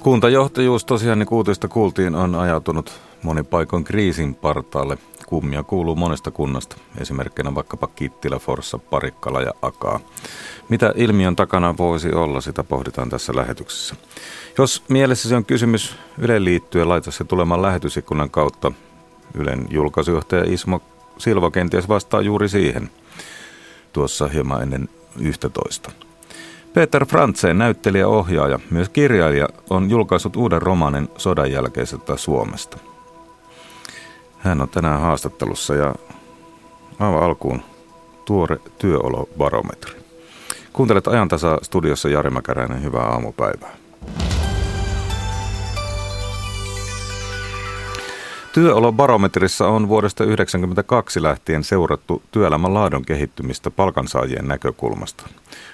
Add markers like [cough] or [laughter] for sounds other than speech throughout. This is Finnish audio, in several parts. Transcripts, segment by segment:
Kuntajohtajuus tosiaan, niin kuutista kuultiin, on ajautunut monin paikoin kriisin partaalle. Kummia kuuluu monesta kunnasta, esimerkkinä vaikkapa Kittilä, Forssa, Parikkala ja Akaa. Mitä ilmiön takana voisi olla, sitä pohditaan tässä lähetyksessä. Jos mielessäsi on kysymys Ylen liittyen, laita se tulemaan lähetysikkunan kautta. Ylen julkaisujohtaja Ismo Silva kenties vastaa juuri siihen tuossa hieman ennen 11. Peter Frantzen, näyttelijä, ohjaaja, myös kirjailija, on julkaissut uuden romanin sodan jälkeisestä Suomesta. Hän on tänään haastattelussa ja aivan alkuun tuore työolobarometri. Kuuntelet ajantasa studiossa Jari Mäkäräinen, hyvää aamupäivää. Työolobarometrissa on vuodesta 1992 lähtien seurattu työelämän laadun kehittymistä palkansaajien näkökulmasta.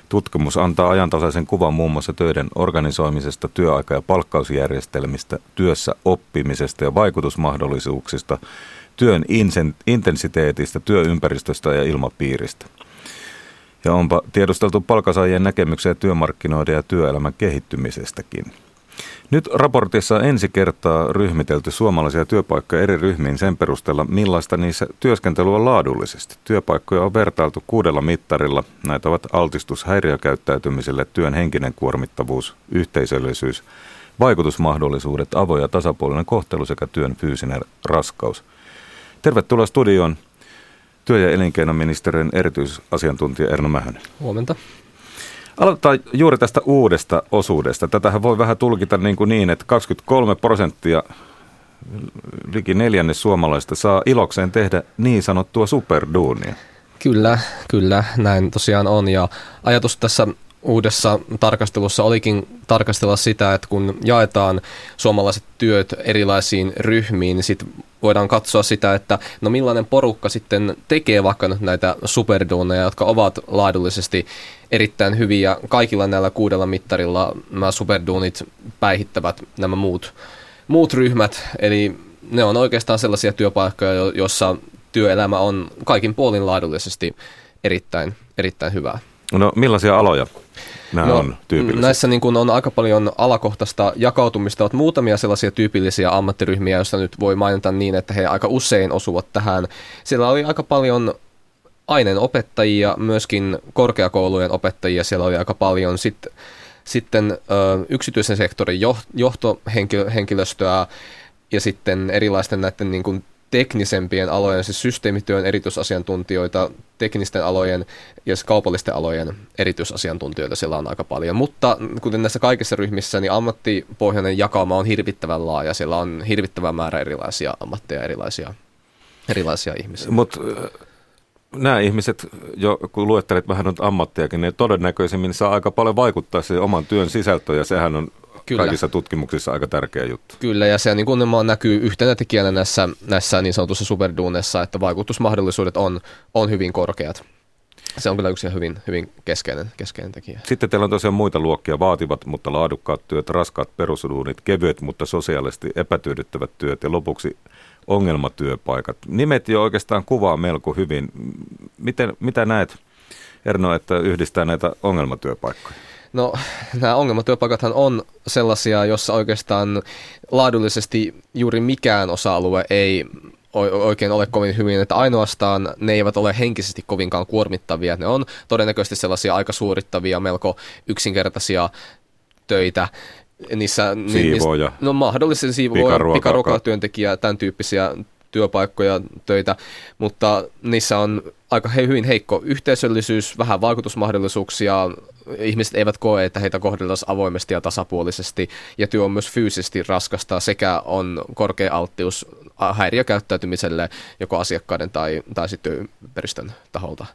Tutkimus antaa ajantasaisen kuvan muun muassa töiden organisoimisesta, työaika- ja palkkausjärjestelmistä, työssä oppimisesta ja vaikutusmahdollisuuksista, työn intensiteetistä, työympäristöstä ja ilmapiiristä. Ja onpa tiedusteltu palkansaajien näkemyksiä työmarkkinoiden ja työelämän kehittymisestäkin. Nyt raportissa on ensi kertaa ryhmitelty suomalaisia työpaikkoja eri ryhmiin sen perusteella, millaista niissä työskentely on laadullisesti. Työpaikkoja on vertailtu kuudella mittarilla. Näitä ovat altistus häiriökäyttäytymiselle, työn henkinen kuormittavuus, yhteisöllisyys, vaikutusmahdollisuudet, avoin ja tasapuolinen kohtelu sekä työn fyysinen raskaus. Tervetuloa studioon työ- ja elinkeinoministeriön erityisasiantuntija Erno Mähönen. Huomenta. Aloitetaan juuri tästä uudesta osuudesta. Tätähän voi vähän tulkita niin, kuin niin että 23 prosenttia liki neljänne suomalaista saa ilokseen tehdä niin sanottua superduunia. Kyllä, kyllä, näin tosiaan on. Ja ajatus tässä uudessa tarkastelussa olikin tarkastella sitä, että kun jaetaan suomalaiset työt erilaisiin ryhmiin, niin sitten voidaan katsoa sitä, että no millainen porukka sitten tekee vaikka nyt näitä superduuneja, jotka ovat laadullisesti erittäin hyviä. Kaikilla näillä kuudella mittarilla nämä superduunit päihittävät nämä muut, muut ryhmät, eli ne on oikeastaan sellaisia työpaikkoja, joissa työelämä on kaikin puolin laadullisesti erittäin, erittäin hyvää. No millaisia aloja nämä no, on tyypillisiä? Näissä niin kuin on aika paljon alakohtaista jakautumista. On muutamia sellaisia tyypillisiä ammattiryhmiä, joista nyt voi mainita niin, että he aika usein osuvat tähän. Siellä oli aika paljon aineenopettajia, myöskin korkeakoulujen opettajia siellä oli aika paljon. Sitten, sitten ö, yksityisen sektorin johtohenkilöstöä ja sitten erilaisten näiden niin kuin teknisempien alojen, siis systeemityön erityisasiantuntijoita, teknisten alojen ja kaupallisten alojen erityisasiantuntijoita siellä on aika paljon. Mutta kuten näissä kaikissa ryhmissä, niin ammattipohjainen jakauma on hirvittävän laaja. Siellä on hirvittävä määrä erilaisia ammatteja, erilaisia, erilaisia ihmisiä. Mutta nämä ihmiset, jo kun luettelet vähän noita ammattiakin, niin todennäköisemmin saa aika paljon vaikuttaa siihen oman työn sisältöön, ja sehän on Kyllä. kaikissa tutkimuksissa aika tärkeä juttu. Kyllä, ja se niin kuin näkyy yhtenä tekijänä näissä, näissä niin sanotussa superduunessa, että vaikutusmahdollisuudet on, on hyvin korkeat. Se on kyllä yksi hyvin, hyvin keskeinen, keskeinen tekijä. Sitten teillä on tosiaan muita luokkia, vaativat, mutta laadukkaat työt, raskaat perusduunit, kevyet, mutta sosiaalisesti epätyydyttävät työt ja lopuksi ongelmatyöpaikat. Nimet jo oikeastaan kuvaa melko hyvin. Miten, mitä näet, Erno, että yhdistää näitä ongelmatyöpaikkoja? No nämä ongelmatyöpaikathan on sellaisia, jossa oikeastaan laadullisesti juuri mikään osa-alue ei oikein ole kovin hyvin, että ainoastaan ne eivät ole henkisesti kovinkaan kuormittavia. Ne on todennäköisesti sellaisia aika suorittavia, melko yksinkertaisia töitä, niissä... Siivoja. no mahdollisesti siivoja, pikaruokatyöntekijä, tämän tyyppisiä työpaikkoja, töitä, mutta niissä on aika hyvin heikko yhteisöllisyys, vähän vaikutusmahdollisuuksia, ihmiset eivät koe, että heitä kohdellaan avoimesti ja tasapuolisesti, ja työ on myös fyysisesti raskasta, sekä on korkea alttius häiriökäyttäytymiselle joko asiakkaiden tai, tai sitten ympäristön taholta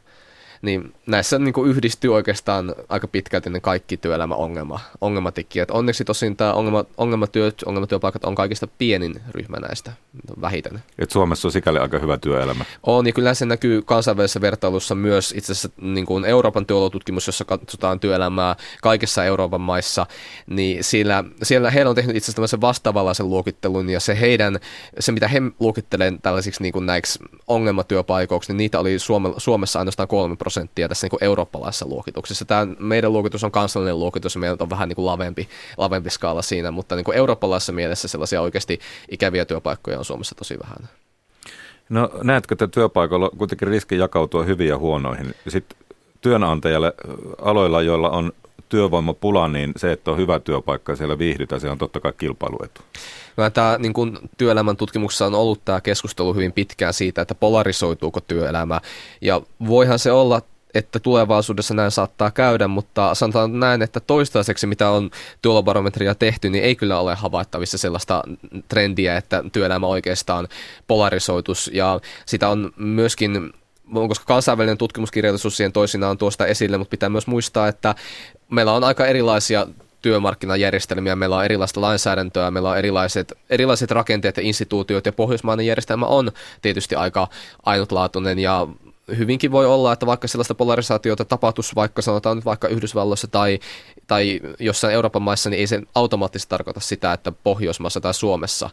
niin näissä niin kuin yhdistyy oikeastaan aika pitkälti ne kaikki työelämän ongelma, ongelmatekijät. Onneksi tosin tämä ongelma, ongelmatyöt, ongelmatyöpaikat on kaikista pienin ryhmä näistä vähiten. Et Suomessa on sikäli aika hyvä työelämä. On, ja kyllä se näkyy kansainvälisessä vertailussa myös itse asiassa niin kuin Euroopan työolotutkimus, jossa katsotaan työelämää kaikissa Euroopan maissa, niin siellä, siellä heillä on tehnyt itse asiassa tämmöisen vastaavanlaisen luokittelun, ja se heidän, se mitä he luokittelevat tällaisiksi niin kuin näiksi ongelmatyöpaikoiksi, niin niitä oli Suome, Suomessa ainoastaan 3 prosenttia prosenttia tässä niin kuin eurooppalaisessa luokituksessa. Tämä meidän luokitus on kansallinen luokitus ja meillä on vähän niin kuin lavempi, lavempi skaala siinä, mutta niin kuin eurooppalaisessa mielessä sellaisia oikeasti ikäviä työpaikkoja on Suomessa tosi vähän. No näetkö, että työpaikalla kuitenkin riski jakautua hyviin ja huonoihin? Sitten työnantajalle aloilla, joilla on työvoimapula, niin se, että on hyvä työpaikka ja siellä viihdytään, se on totta kai kilpailuetu. Tämä niin kuin työelämän tutkimuksessa on ollut tämä keskustelu hyvin pitkään siitä, että polarisoituuko työelämä. Ja voihan se olla että tulevaisuudessa näin saattaa käydä, mutta sanotaan näin, että toistaiseksi mitä on työolobarometria tehty, niin ei kyllä ole havaittavissa sellaista trendiä, että työelämä oikeastaan polarisoitus ja sitä on myöskin koska kansainvälinen tutkimuskirjallisuus siihen toisinaan tuosta esille, mutta pitää myös muistaa, että meillä on aika erilaisia työmarkkinajärjestelmiä, meillä on erilaista lainsäädäntöä, meillä on erilaiset, erilaiset rakenteet ja instituutiot, ja pohjoismainen järjestelmä on tietysti aika ainutlaatuinen, ja hyvinkin voi olla, että vaikka sellaista polarisaatiota tapahtuisi vaikka sanotaan nyt vaikka Yhdysvalloissa tai, tai jossain Euroopan maissa, niin ei se automaattisesti tarkoita sitä, että Pohjoismaassa tai Suomessa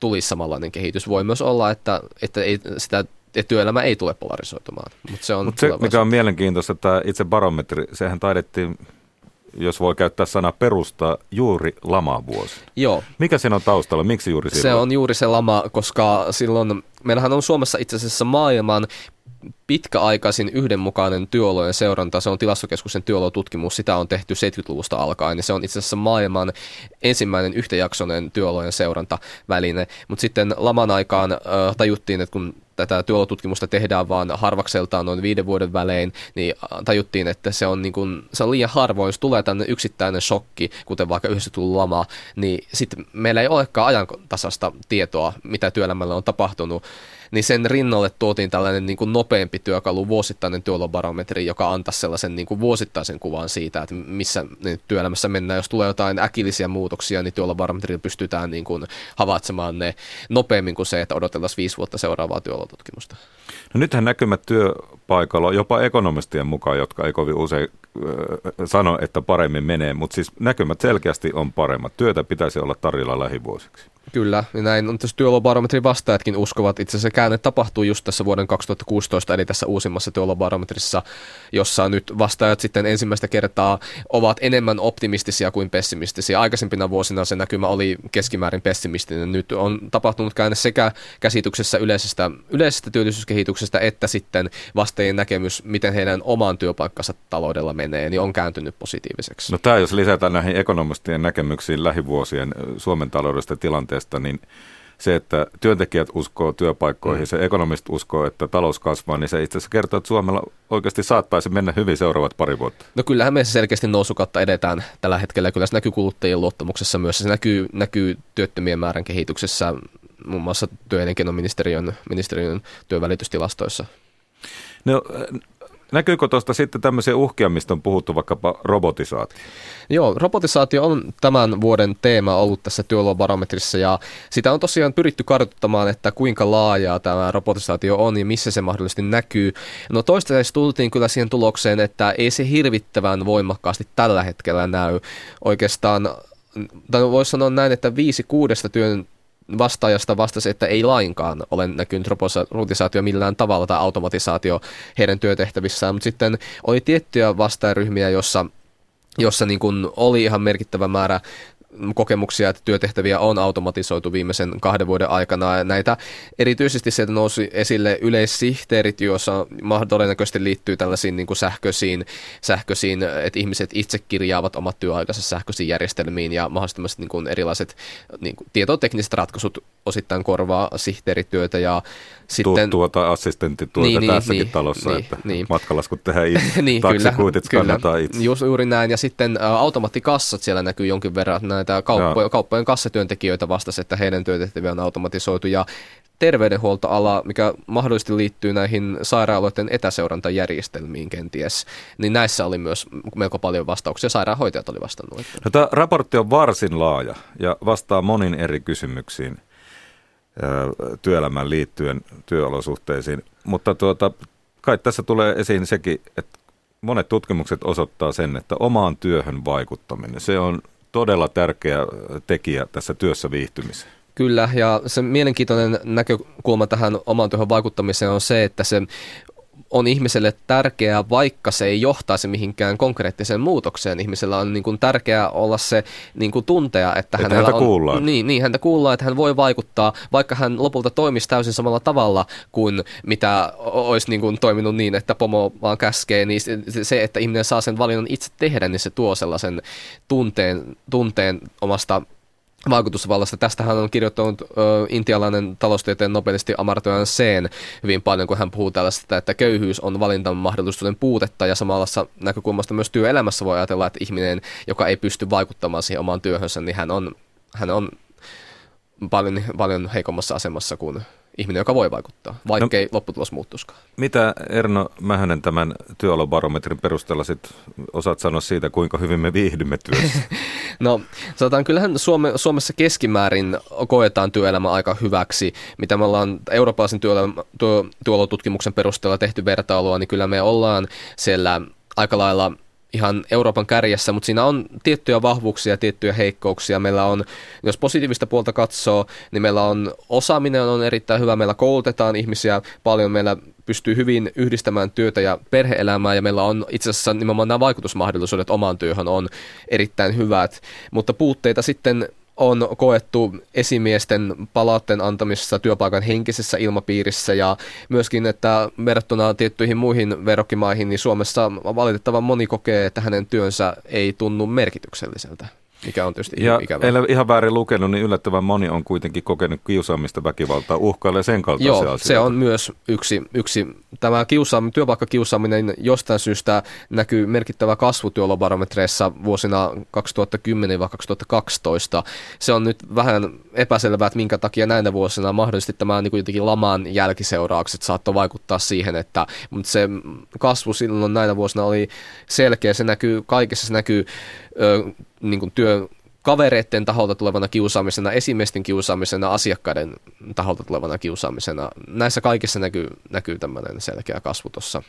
tulisi samanlainen kehitys. Voi myös olla, että, että ei sitä että työelämä ei tule polarisoitumaan. Mutta se, on Mut se mikä on mielenkiintoista, että itse barometri, sehän taidettiin jos voi käyttää sana perustaa, juuri lamavuosi. Joo. Mikä sen on taustalla? Miksi juuri silloin? Se on juuri se lama, koska silloin, meillähän on Suomessa itse asiassa maailman pitkäaikaisin yhdenmukainen työolojen seuranta, se on tilastokeskuksen työolotutkimus, sitä on tehty 70-luvusta alkaen, ja se on itse asiassa maailman ensimmäinen yhtäjaksoinen työolojen seurantaväline, mutta sitten laman aikaan äh, tajuttiin, että kun tätä työolotutkimusta tehdään vaan harvakseltaan noin viiden vuoden välein, niin tajuttiin, että se on, niin kuin, se on liian harvoin, jos tulee tänne yksittäinen shokki, kuten vaikka yhdessä tullut lama, niin sitten meillä ei olekaan ajantasasta tietoa, mitä työelämällä on tapahtunut, niin sen rinnalle tuotiin tällainen niin kuin nopeampi työkalu, vuosittainen työolobarometri, joka antaa sellaisen niin kuin vuosittaisen kuvan siitä, että missä työelämässä mennään. Jos tulee jotain äkillisiä muutoksia, niin työolobarometrilla pystytään niin kuin havaitsemaan ne nopeammin kuin se, että odotellaan viisi vuotta seuraavaa työolotutkimusta. No nythän näkymät työpaikalla jopa ekonomistien mukaan, jotka ei kovin usein sano, että paremmin menee, mutta siis näkymät selkeästi on paremmat. Työtä pitäisi olla tarjolla lähivuosiksi. Kyllä, ja näin on tässä työolobarometrin vastaajatkin uskovat. Itse asiassa käänne tapahtuu just tässä vuoden 2016, eli tässä uusimmassa työolobarometrissa, jossa nyt vastaajat sitten ensimmäistä kertaa ovat enemmän optimistisia kuin pessimistisiä. Aikaisempina vuosina se näkymä oli keskimäärin pessimistinen. Nyt on tapahtunut käänne sekä käsityksessä yleisestä, yleisestä työllisyyskehityksestä, että sitten vastaajien näkemys, miten heidän oman työpaikkansa taloudella menee, niin on kääntynyt positiiviseksi. No tämä, jos lisätään näihin ekonomistien näkemyksiin lähivuosien Suomen taloudesta tilanteesta, niin se, että työntekijät uskoo työpaikkoihin, mm. se ekonomist uskoo, että talous kasvaa, niin se itse asiassa kertoo, että Suomella oikeasti saattaisi mennä hyvin seuraavat pari vuotta. No kyllähän me selkeästi nousukatta edetään tällä hetkellä. Kyllä se näkyy kuluttajien luottamuksessa myös. Se näkyy, näkyy työttömien määrän kehityksessä, muun muassa työ- ja ministeriön työvälitystilastoissa. No, Näkyykö tuosta sitten tämmöisiä uhkia, mistä on puhuttu vaikkapa robotisaatio? Joo, robotisaatio on tämän vuoden teema ollut tässä työolobarometrissa ja sitä on tosiaan pyritty kartoittamaan, että kuinka laajaa tämä robotisaatio on ja missä se mahdollisesti näkyy. No toistaiseksi tultiin kyllä siihen tulokseen, että ei se hirvittävän voimakkaasti tällä hetkellä näy. Oikeastaan tai voisi sanoa näin, että viisi kuudesta työn vastaajasta vastasi, että ei lainkaan ole näkynyt robotisaatio millään tavalla tai automatisaatio heidän työtehtävissään, mutta sitten oli tiettyjä vastaajaryhmiä, jossa jossa niin kuin oli ihan merkittävä määrä kokemuksia, että työtehtäviä on automatisoitu viimeisen kahden vuoden aikana. Näitä erityisesti sieltä nousi esille yleissihteerit, joissa todennäköisesti liittyy tällaisiin niin kuin sähköisiin, sähköisiin, että ihmiset itse kirjaavat omat työaikansa sähköisiin järjestelmiin ja mahdollisesti niin kuin erilaiset niin kuin tietotekniset ratkaisut osittain korvaa sihteerityötä ja sitten... Tuota assistenttituota niin, niin, tässäkin niin, talossa, niin, että niin. matkalaskut tehdään [laughs] itse, niin, taksikuitit kyllä, kyllä. itse. Juuri näin, ja sitten automaattikassat siellä näkyy jonkin verran, näitä kauppoja, kauppojen kassatyöntekijöitä vastasi, että heidän työtehtäviä on automatisoitu, ja terveydenhuoltoala, mikä mahdollisesti liittyy näihin sairaaloiden etäseurantajärjestelmiin kenties, niin näissä oli myös melko paljon vastauksia. Sairaanhoitajat oli vastannut. No, tämä raportti on varsin laaja ja vastaa monin eri kysymyksiin työelämään liittyen työolosuhteisiin. Mutta tuota, kai tässä tulee esiin sekin, että monet tutkimukset osoittaa sen, että omaan työhön vaikuttaminen, se on todella tärkeä tekijä tässä työssä viihtymiseen. Kyllä, ja se mielenkiintoinen näkökulma tähän omaan työhön vaikuttamiseen on se, että se on ihmiselle tärkeää, vaikka se ei johtaisi mihinkään konkreettiseen muutokseen. Ihmisellä on niin kuin tärkeää olla se niin kuin tuntea, että, että hänellä häntä on, kuullaan. Niin, niin, häntä kuullaan, että hän voi vaikuttaa, vaikka hän lopulta toimisi täysin samalla tavalla kuin mitä olisi niin kuin toiminut niin, että pomo vaan käskee, niin se, että ihminen saa sen valinnan itse tehdä, niin se tuo sellaisen tunteen, tunteen omasta vaikutusvallasta. Tästähän on kirjoittanut ö, intialainen taloustieteen nobelisti Amartya Sen hyvin paljon, kun hän puhuu tällaista, että köyhyys on valintamahdollisuuden puutetta ja samalla näkökulmasta myös työelämässä voi ajatella, että ihminen, joka ei pysty vaikuttamaan siihen omaan työhönsä, niin hän on, hän on paljon, paljon heikommassa asemassa kuin ihminen, joka voi vaikuttaa, vaikkei no, lopputulos muuttuskaan. Mitä Erno Mähänen tämän työolobarometrin perusteella sit osaat sanoa siitä, kuinka hyvin me viihdymme työssä? [laughs] no sanotaan, kyllähän Suome, Suomessa keskimäärin koetaan työelämä aika hyväksi. Mitä me ollaan eurooppalaisen työelämä, työ, työolotutkimuksen perusteella tehty vertailua, niin kyllä me ollaan siellä aika lailla ihan Euroopan kärjessä, mutta siinä on tiettyjä vahvuuksia ja tiettyjä heikkouksia. Meillä on, jos positiivista puolta katsoo, niin meillä on osaaminen on erittäin hyvä, meillä koulutetaan ihmisiä paljon, meillä pystyy hyvin yhdistämään työtä ja perheelämää ja meillä on itse asiassa nimenomaan nämä vaikutusmahdollisuudet omaan työhön on erittäin hyvät, mutta puutteita sitten on koettu esimiesten palautteen antamisessa työpaikan henkisessä ilmapiirissä ja myöskin, että verrattuna tiettyihin muihin verokkimaihin, niin Suomessa valitettavan moni kokee, että hänen työnsä ei tunnu merkitykselliseltä mikä on tietysti ja ikävä. Ja ihan väärin lukenut, niin yllättävän moni on kuitenkin kokenut kiusaamista, väkivaltaa, uhkailla ja sen kaltaisia Joo, asioita. se on myös yksi, yksi tämä kiusaaminen, työpaikkakiusaaminen jostain syystä näkyy merkittävä kasvu työolobarometreissa vuosina 2010-2012. Se on nyt vähän epäselvää, että minkä takia näinä vuosina mahdollisesti tämä niin kuin jotenkin laman jälkiseuraukset saattoi vaikuttaa siihen, että mutta se kasvu silloin näinä vuosina oli selkeä, se näkyy kaikessa, se näkyy ö, niin kuin työ, kavereiden taholta tulevana kiusaamisena, esimiesten kiusaamisena, asiakkaiden taholta tulevana kiusaamisena. Näissä kaikissa näkyy, näkyy tämmöinen selkeä kasvu tuossa.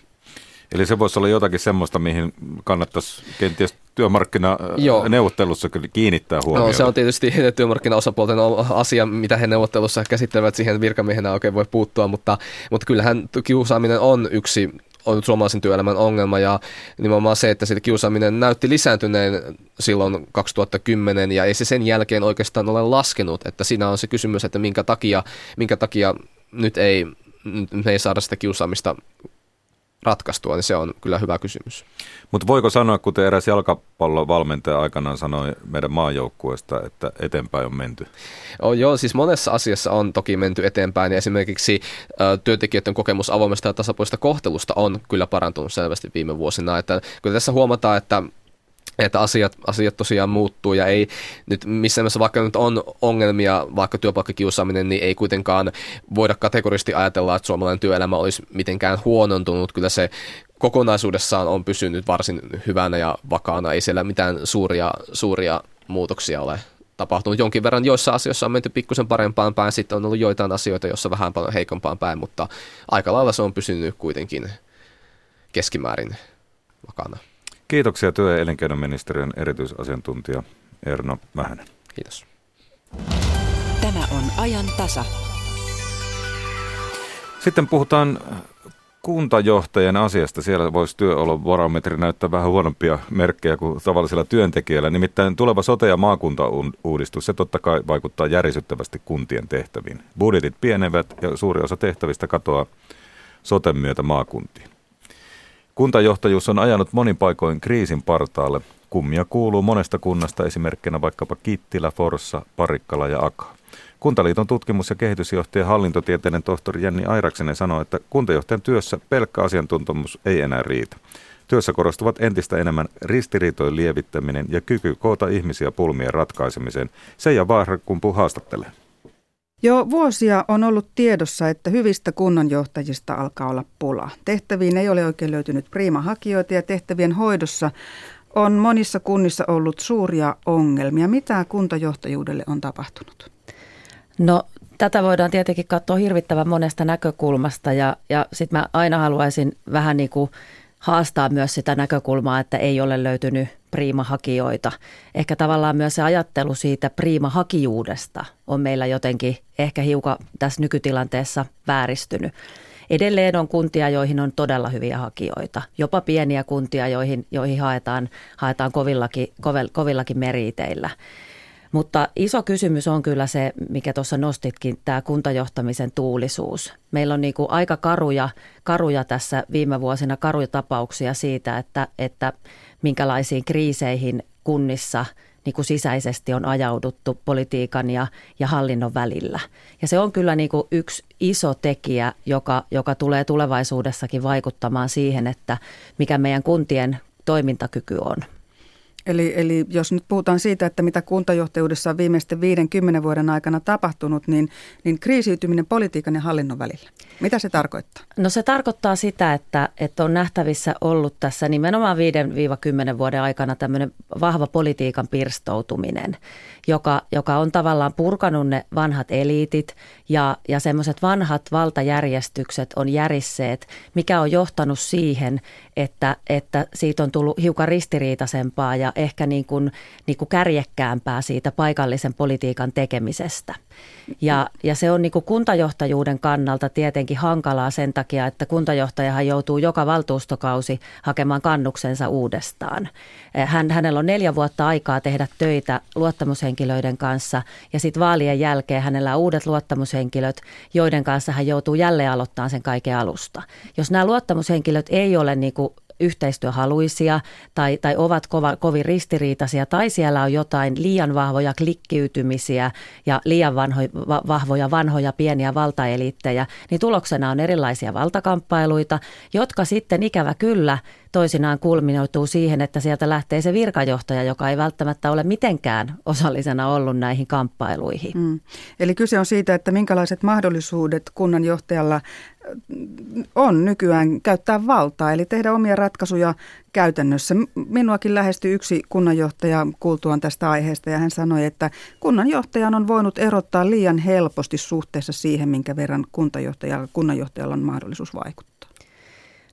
Eli se voisi olla jotakin semmoista, mihin kannattaisi kenties työmarkkinaneuvottelussa kiinnittää huomiota. No se on tietysti [laughs] työmarkkinaosapuolten asia, mitä he neuvottelussa käsittelevät, siihen virkamiehenä oikein voi puuttua, mutta, mutta kyllähän kiusaaminen on yksi on suomalaisen työelämän ongelma ja nimenomaan se, että se kiusaaminen näytti lisääntyneen silloin 2010 ja ei se sen jälkeen oikeastaan ole laskenut, että siinä on se kysymys, että minkä takia, minkä takia nyt ei, nyt ei saada sitä kiusaamista ratkaistua, niin se on kyllä hyvä kysymys. Mutta voiko sanoa, kuten eräs jalkapallovalmentaja aikanaan sanoi meidän maajoukkueesta, että eteenpäin on menty? Oh, joo, siis monessa asiassa on toki menty eteenpäin ja esimerkiksi ä, työntekijöiden kokemus avoimesta ja tasapuolista kohtelusta on kyllä parantunut selvästi viime vuosina. Että kyllä tässä huomataan, että että asiat, asiat tosiaan muuttuu ja ei nyt missään mielessä vaikka nyt on ongelmia, vaikka työpaikkakiusaaminen, niin ei kuitenkaan voida kategorisesti ajatella, että suomalainen työelämä olisi mitenkään huonontunut. Kyllä se kokonaisuudessaan on pysynyt varsin hyvänä ja vakaana, ei siellä mitään suuria, suuria muutoksia ole tapahtunut jonkin verran. Joissa asioissa on menty pikkusen parempaan päin, sitten on ollut joitain asioita, joissa vähän paljon heikompaan päin, mutta aika lailla se on pysynyt kuitenkin keskimäärin vakana. Kiitoksia työ- ja elinkeinoministeriön erityisasiantuntija Erno Mähänen. Kiitos. Tämä on ajan tasa. Sitten puhutaan kuntajohtajan asiasta. Siellä voisi työolobarometri näyttää vähän huonompia merkkejä kuin tavallisilla työntekijöillä. Nimittäin tuleva sote- ja maakuntauudistus, se totta kai vaikuttaa järisyttävästi kuntien tehtäviin. Budjetit pienevät ja suuri osa tehtävistä katoaa soten myötä maakuntiin. Kuntajohtajuus on ajanut monin paikoin kriisin partaalle. Kummia kuuluu monesta kunnasta esimerkkinä vaikkapa Kittilä, Forssa, Parikkala ja Aka. Kuntaliiton tutkimus- ja kehitysjohtaja hallintotieteiden tohtori Jenni Airaksenen sanoi, että kuntajohtajan työssä pelkkä asiantuntemus ei enää riitä. Työssä korostuvat entistä enemmän ristiriitojen lievittäminen ja kyky koota ihmisiä pulmien ratkaisemiseen. Seija Vaarakumpu haastattelee. Jo vuosia on ollut tiedossa, että hyvistä kunnanjohtajista alkaa olla pula. Tehtäviin ei ole oikein löytynyt priimahakijoita ja tehtävien hoidossa on monissa kunnissa ollut suuria ongelmia. Mitä kuntajohtajuudelle on tapahtunut? No tätä voidaan tietenkin katsoa hirvittävän monesta näkökulmasta ja, ja sitten mä aina haluaisin vähän niin kuin haastaa myös sitä näkökulmaa, että ei ole löytynyt priimahakijoita. Ehkä tavallaan myös se ajattelu siitä priimahakijuudesta on meillä jotenkin ehkä hiukan tässä nykytilanteessa vääristynyt. Edelleen on kuntia, joihin on todella hyviä hakijoita, jopa pieniä kuntia, joihin, joihin haetaan, haetaan kovillakin, kovillakin meriteillä. Mutta iso kysymys on kyllä se, mikä tuossa nostitkin, tämä kuntajohtamisen tuulisuus. Meillä on niin kuin aika karuja, karuja tässä viime vuosina, karuja tapauksia siitä, että, että minkälaisiin kriiseihin kunnissa niin kuin sisäisesti on ajauduttu politiikan ja, ja hallinnon välillä. Ja se on kyllä niin kuin yksi iso tekijä, joka, joka tulee tulevaisuudessakin vaikuttamaan siihen, että mikä meidän kuntien toimintakyky on. Eli, eli jos nyt puhutaan siitä, että mitä kuntajohtajuudessa on viimeisten 50 vuoden aikana tapahtunut, niin, niin kriisiytyminen politiikan ja hallinnon välillä. Mitä se tarkoittaa? No se tarkoittaa sitä, että, että on nähtävissä ollut tässä nimenomaan 5-10 vuoden aikana tämmöinen vahva politiikan pirstoutuminen, joka, joka on tavallaan purkanut ne vanhat eliitit ja, ja semmoiset vanhat valtajärjestykset on järisseet, mikä on johtanut siihen, että, että siitä on tullut hiukan ristiriitaisempaa ja ehkä niin kuin, niin kuin kärjekkäämpää siitä paikallisen politiikan tekemisestä. Ja, ja se on niin kuin kuntajohtajuuden kannalta tietenkin hankalaa sen takia, että kuntajohtajahan joutuu joka valtuustokausi hakemaan kannuksensa uudestaan. Hän, hänellä on neljä vuotta aikaa tehdä töitä luottamushenkilöiden kanssa ja sitten vaalien jälkeen hänellä on uudet luottamushenkilöt, joiden kanssa hän joutuu jälleen aloittamaan sen kaiken alusta. Jos nämä luottamushenkilöt ei ole niin kuin yhteistyöhaluisia tai, tai ovat kova, kovin ristiriitaisia tai siellä on jotain liian vahvoja klikkiytymisiä ja liian vanhoja, va, vahvoja vanhoja pieniä valtaeliittejä, niin tuloksena on erilaisia valtakamppailuita, jotka sitten ikävä kyllä toisinaan kulminoituu siihen, että sieltä lähtee se virkajohtaja, joka ei välttämättä ole mitenkään osallisena ollut näihin kamppailuihin. Mm. Eli kyse on siitä, että minkälaiset mahdollisuudet kunnanjohtajalla on nykyään käyttää valtaa, eli tehdä omia ratkaisuja käytännössä. Minuakin lähestyi yksi kunnanjohtaja kuultuaan tästä aiheesta ja hän sanoi, että kunnanjohtajan on voinut erottaa liian helposti suhteessa siihen, minkä verran kunnanjohtajalla, kunnanjohtajalla on mahdollisuus vaikuttaa.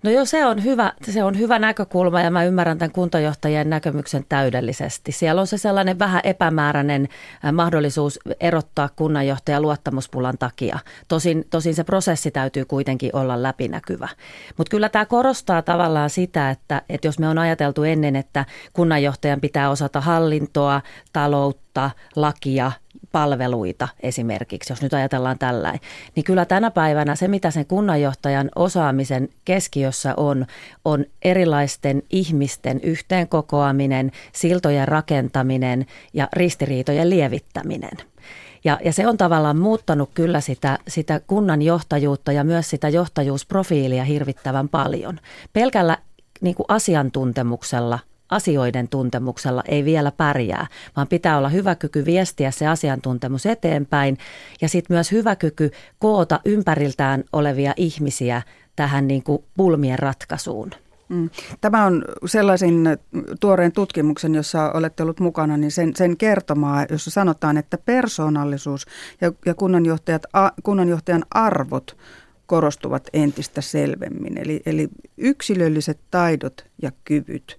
No joo, se on, hyvä, se on hyvä näkökulma ja mä ymmärrän tämän kuntajohtajien näkemyksen täydellisesti. Siellä on se sellainen vähän epämääräinen mahdollisuus erottaa kunnanjohtaja luottamuspulan takia. Tosin, tosin se prosessi täytyy kuitenkin olla läpinäkyvä. Mutta kyllä tämä korostaa tavallaan sitä, että, että jos me on ajateltu ennen, että kunnanjohtajan pitää osata hallintoa, taloutta, lakia palveluita esimerkiksi, jos nyt ajatellaan tällainen, niin kyllä tänä päivänä se, mitä sen kunnanjohtajan osaamisen keskiössä on, on erilaisten ihmisten yhteenkokoaminen, siltojen rakentaminen ja ristiriitojen lievittäminen. Ja, ja se on tavallaan muuttanut kyllä sitä, sitä kunnan johtajuutta ja myös sitä johtajuusprofiilia hirvittävän paljon. Pelkällä niin kuin asiantuntemuksella asioiden tuntemuksella ei vielä pärjää, vaan pitää olla hyvä kyky viestiä se asiantuntemus eteenpäin ja sitten myös hyvä kyky koota ympäriltään olevia ihmisiä tähän niin kuin pulmien ratkaisuun. Mm. Tämä on sellaisen tuoreen tutkimuksen, jossa olette ollut mukana, niin sen, sen kertomaa, jossa sanotaan, että persoonallisuus ja, ja kunnanjohtajat, a, kunnanjohtajan arvot korostuvat entistä selvemmin. Eli, eli yksilölliset taidot ja kyvyt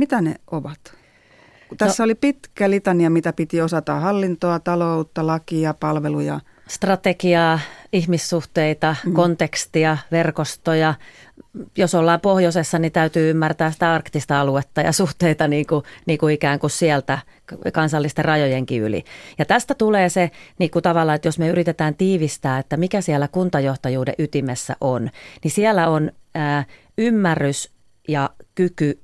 mitä ne ovat? Tässä no, oli pitkä litania, mitä piti osata hallintoa, taloutta, lakia, palveluja. Strategiaa, ihmissuhteita, mm. kontekstia, verkostoja. Jos ollaan pohjoisessa, niin täytyy ymmärtää sitä arktista aluetta ja suhteita niin kuin, niin kuin ikään kuin sieltä kansallisten rajojenkin yli. Ja tästä tulee se niin kuin tavallaan, että jos me yritetään tiivistää, että mikä siellä kuntajohtajuuden ytimessä on, niin siellä on ää, ymmärrys ja kyky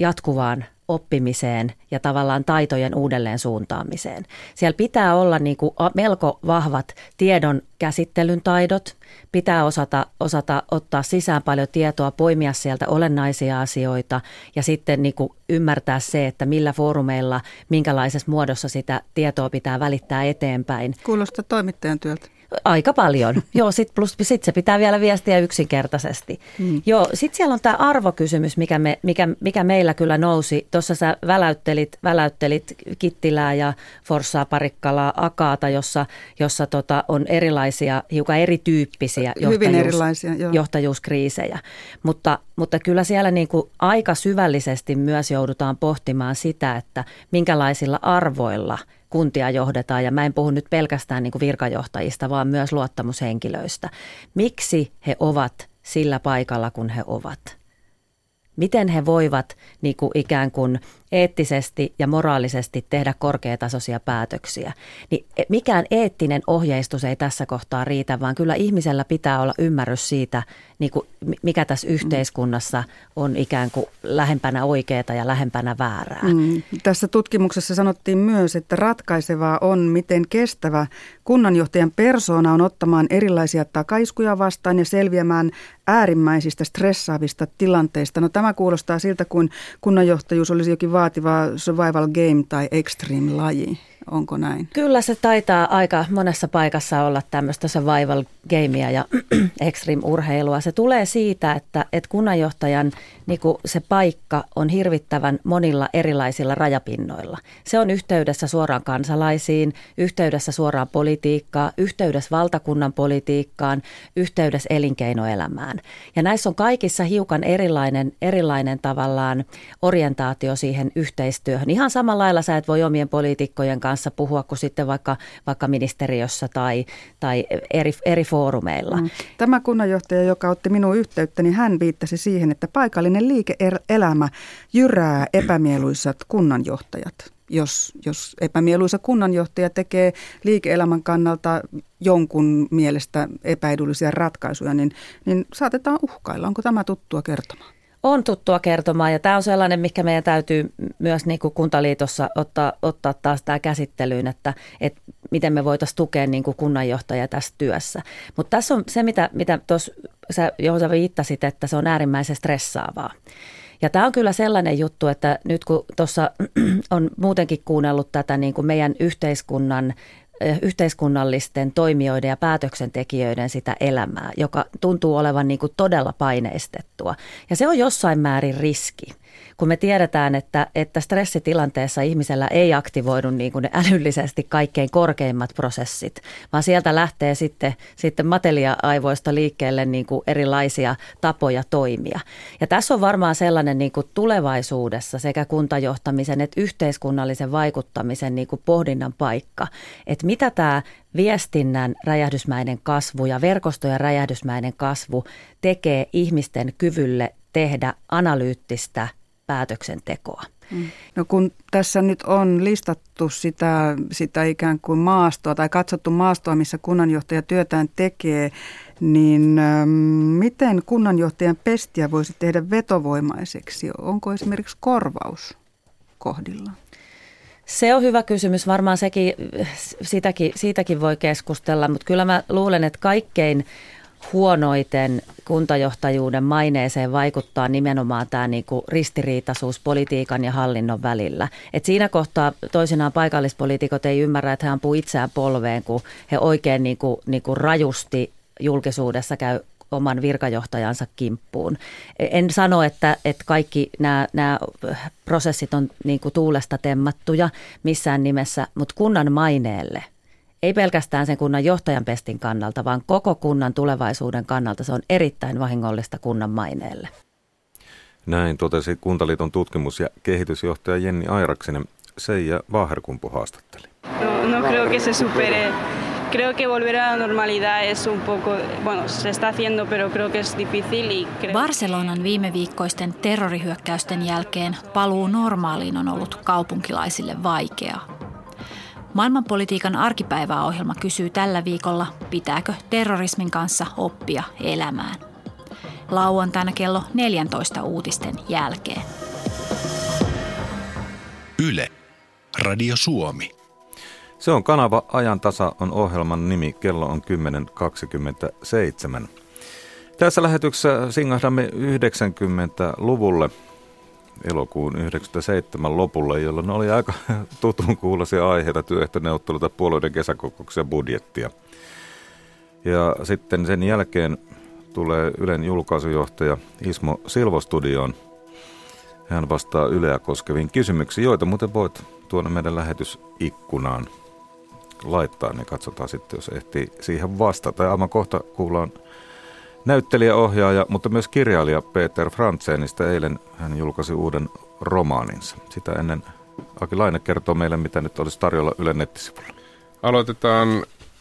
jatkuvaan oppimiseen ja tavallaan taitojen uudelleen suuntaamiseen. Siellä pitää olla niin kuin melko vahvat tiedon käsittelyn taidot, pitää osata, osata ottaa sisään paljon tietoa, poimia sieltä olennaisia asioita ja sitten niin kuin ymmärtää se, että millä foorumeilla, minkälaisessa muodossa sitä tietoa pitää välittää eteenpäin. Kuulostaa toimittajan työltä. Aika paljon. [laughs] Joo, sit plus sit se pitää vielä viestiä yksinkertaisesti. Mm. Joo, sitten siellä on tämä arvokysymys, mikä, me, mikä, mikä meillä kyllä nousi. Tuossa sä väläyttelit, väläyttelit Kittilää ja Forssaa, Parikkalaa, Akaata, jossa, jossa tota, on erilaisia, hiukan erityyppisiä johtajuus, erilaisia, joo. johtajuuskriisejä. Mutta, mutta kyllä siellä niin kuin aika syvällisesti myös joudutaan pohtimaan sitä, että minkälaisilla arvoilla kuntia johdetaan. Ja mä en puhu nyt pelkästään niin kuin virkajohtajista, vaan myös luottamushenkilöistä. Miksi he ovat sillä paikalla, kun he ovat? Miten he voivat niin kuin ikään kuin eettisesti ja moraalisesti tehdä korkeatasoisia päätöksiä. Niin e, mikään eettinen ohjeistus ei tässä kohtaa riitä, vaan kyllä ihmisellä pitää olla ymmärrys siitä, niin kuin mikä tässä mm. yhteiskunnassa on ikään kuin lähempänä oikeaa ja lähempänä väärää. Mm. Tässä tutkimuksessa sanottiin myös, että ratkaisevaa on, miten kestävä kunnanjohtajan persoona on ottamaan erilaisia takaiskuja vastaan ja selviämään äärimmäisistä stressaavista tilanteista. No tämä kuulostaa siltä, kuin kunnanjohtajuus olisi jokin vaativa survival game tai extreme laji. Onko näin? Kyllä se taitaa aika monessa paikassa olla tämmöistä survival gamea ja [clears throat] extreme urheilua. Se tulee siitä, että, että kunnanjohtajan niin se paikka on hirvittävän monilla erilaisilla rajapinnoilla. Se on yhteydessä suoraan kansalaisiin, yhteydessä suoraan politiikkaan, yhteydessä valtakunnan politiikkaan, yhteydessä elinkeinoelämään. Ja näissä on kaikissa hiukan erilainen, erilainen tavallaan orientaatio siihen yhteistyöhön. Ihan samalla lailla sä et voi omien poliitikkojen kanssa kanssa puhua kuin sitten vaikka, vaikka ministeriössä tai, tai eri, eri foorumeilla. Mm. Tämä kunnanjohtaja, joka otti minun yhteyttä, niin hän viittasi siihen, että paikallinen liike-elämä jyrää epämieluisat kunnanjohtajat jos, jos epämieluisa kunnanjohtaja tekee liike-elämän kannalta jonkun mielestä epäedullisia ratkaisuja, niin, niin saatetaan uhkailla. Onko tämä tuttua kertomaan? On tuttua kertomaan ja tämä on sellainen, mikä meidän täytyy myös niin kuin Kuntaliitossa ottaa, ottaa taas tämä käsittelyyn, että, että miten me voitaisiin tukea niin kuin kunnanjohtajia tässä työssä. Mutta tässä on se, mitä, mitä tuossa, johon sä viittasit, että se on äärimmäisen stressaavaa. Ja tämä on kyllä sellainen juttu, että nyt kun tuossa [clears throat] on muutenkin kuunnellut tätä niin kuin meidän yhteiskunnan yhteiskunnallisten toimijoiden ja päätöksentekijöiden sitä elämää, joka tuntuu olevan niin kuin todella paineistettua. Ja se on jossain määrin riski kun me tiedetään, että, että stressitilanteessa ihmisellä ei aktivoidu niin kuin ne älyllisesti kaikkein korkeimmat prosessit, vaan sieltä lähtee sitten, sitten matelia-aivoista liikkeelle niin kuin erilaisia tapoja toimia. Ja tässä on varmaan sellainen niin kuin tulevaisuudessa sekä kuntajohtamisen että yhteiskunnallisen vaikuttamisen niin kuin pohdinnan paikka, että mitä tämä viestinnän räjähdysmäinen kasvu ja verkostojen räjähdysmäinen kasvu tekee ihmisten kyvylle tehdä analyyttistä päätöksentekoa. Mm. No kun tässä nyt on listattu sitä, sitä ikään kuin maastoa tai katsottu maastoa, missä kunnanjohtaja työtään tekee, niin ähm, miten kunnanjohtajan pestiä voisi tehdä vetovoimaiseksi? Onko esimerkiksi korvaus kohdilla? Se on hyvä kysymys. Varmaan sekin, siitäkin, siitäkin voi keskustella, mutta kyllä mä luulen, että kaikkein huonoiten kuntajohtajuuden maineeseen vaikuttaa nimenomaan tämä niinku ristiriitaisuus politiikan ja hallinnon välillä. Et siinä kohtaa toisinaan paikallispoliitikot ei ymmärrä, että he ampuu itseään polveen, kun he oikein niinku, niinku rajusti julkisuudessa käy oman virkajohtajansa kimppuun. En sano, että, että kaikki nämä, nämä prosessit on niin kuin tuulesta temmattuja missään nimessä, mutta kunnan maineelle – ei pelkästään sen kunnan johtajan pestin kannalta, vaan koko kunnan tulevaisuuden kannalta se on erittäin vahingollista kunnan maineelle. Näin totesi Kuntaliiton tutkimus- ja kehitysjohtaja Jenni Airaksinen. Seija Vaherkumpu haastatteli. No, no creo que se supere. Creo que volver a la normalidad es un poco, bueno, se está haciendo, pero creo que es difícil y creo... Barcelonan viime viikkoisten terrorihyökkäysten jälkeen paluu normaaliin on ollut kaupunkilaisille vaikeaa. Maailmanpolitiikan arkipäiväohjelma kysyy tällä viikolla, pitääkö terrorismin kanssa oppia elämään. Lauantaina kello 14 uutisten jälkeen. Yle. Radio Suomi. Se on kanava Ajan tasa on ohjelman nimi. Kello on 10.27. Tässä lähetyksessä singahdamme 90-luvulle elokuun 97 lopulle, jolloin oli aika [laughs] tutun kuulosia aiheita, työehtoneuvotteluita, puolueiden kesäkokouksia, budjettia. Ja sitten sen jälkeen tulee Ylen julkaisujohtaja Ismo Silvo studioon. Hän vastaa Yleä koskeviin kysymyksiin, joita muuten voit tuonne meidän lähetysikkunaan laittaa, niin katsotaan sitten, jos ehtii siihen vastata. Ja aivan kohta kuullaan näyttelijäohjaaja, mutta myös kirjailija Peter Frantzenista. Eilen hän julkaisi uuden romaaninsa. Sitä ennen Aki Laine kertoo meille, mitä nyt olisi tarjolla Ylen nettisivulla. Aloitetaan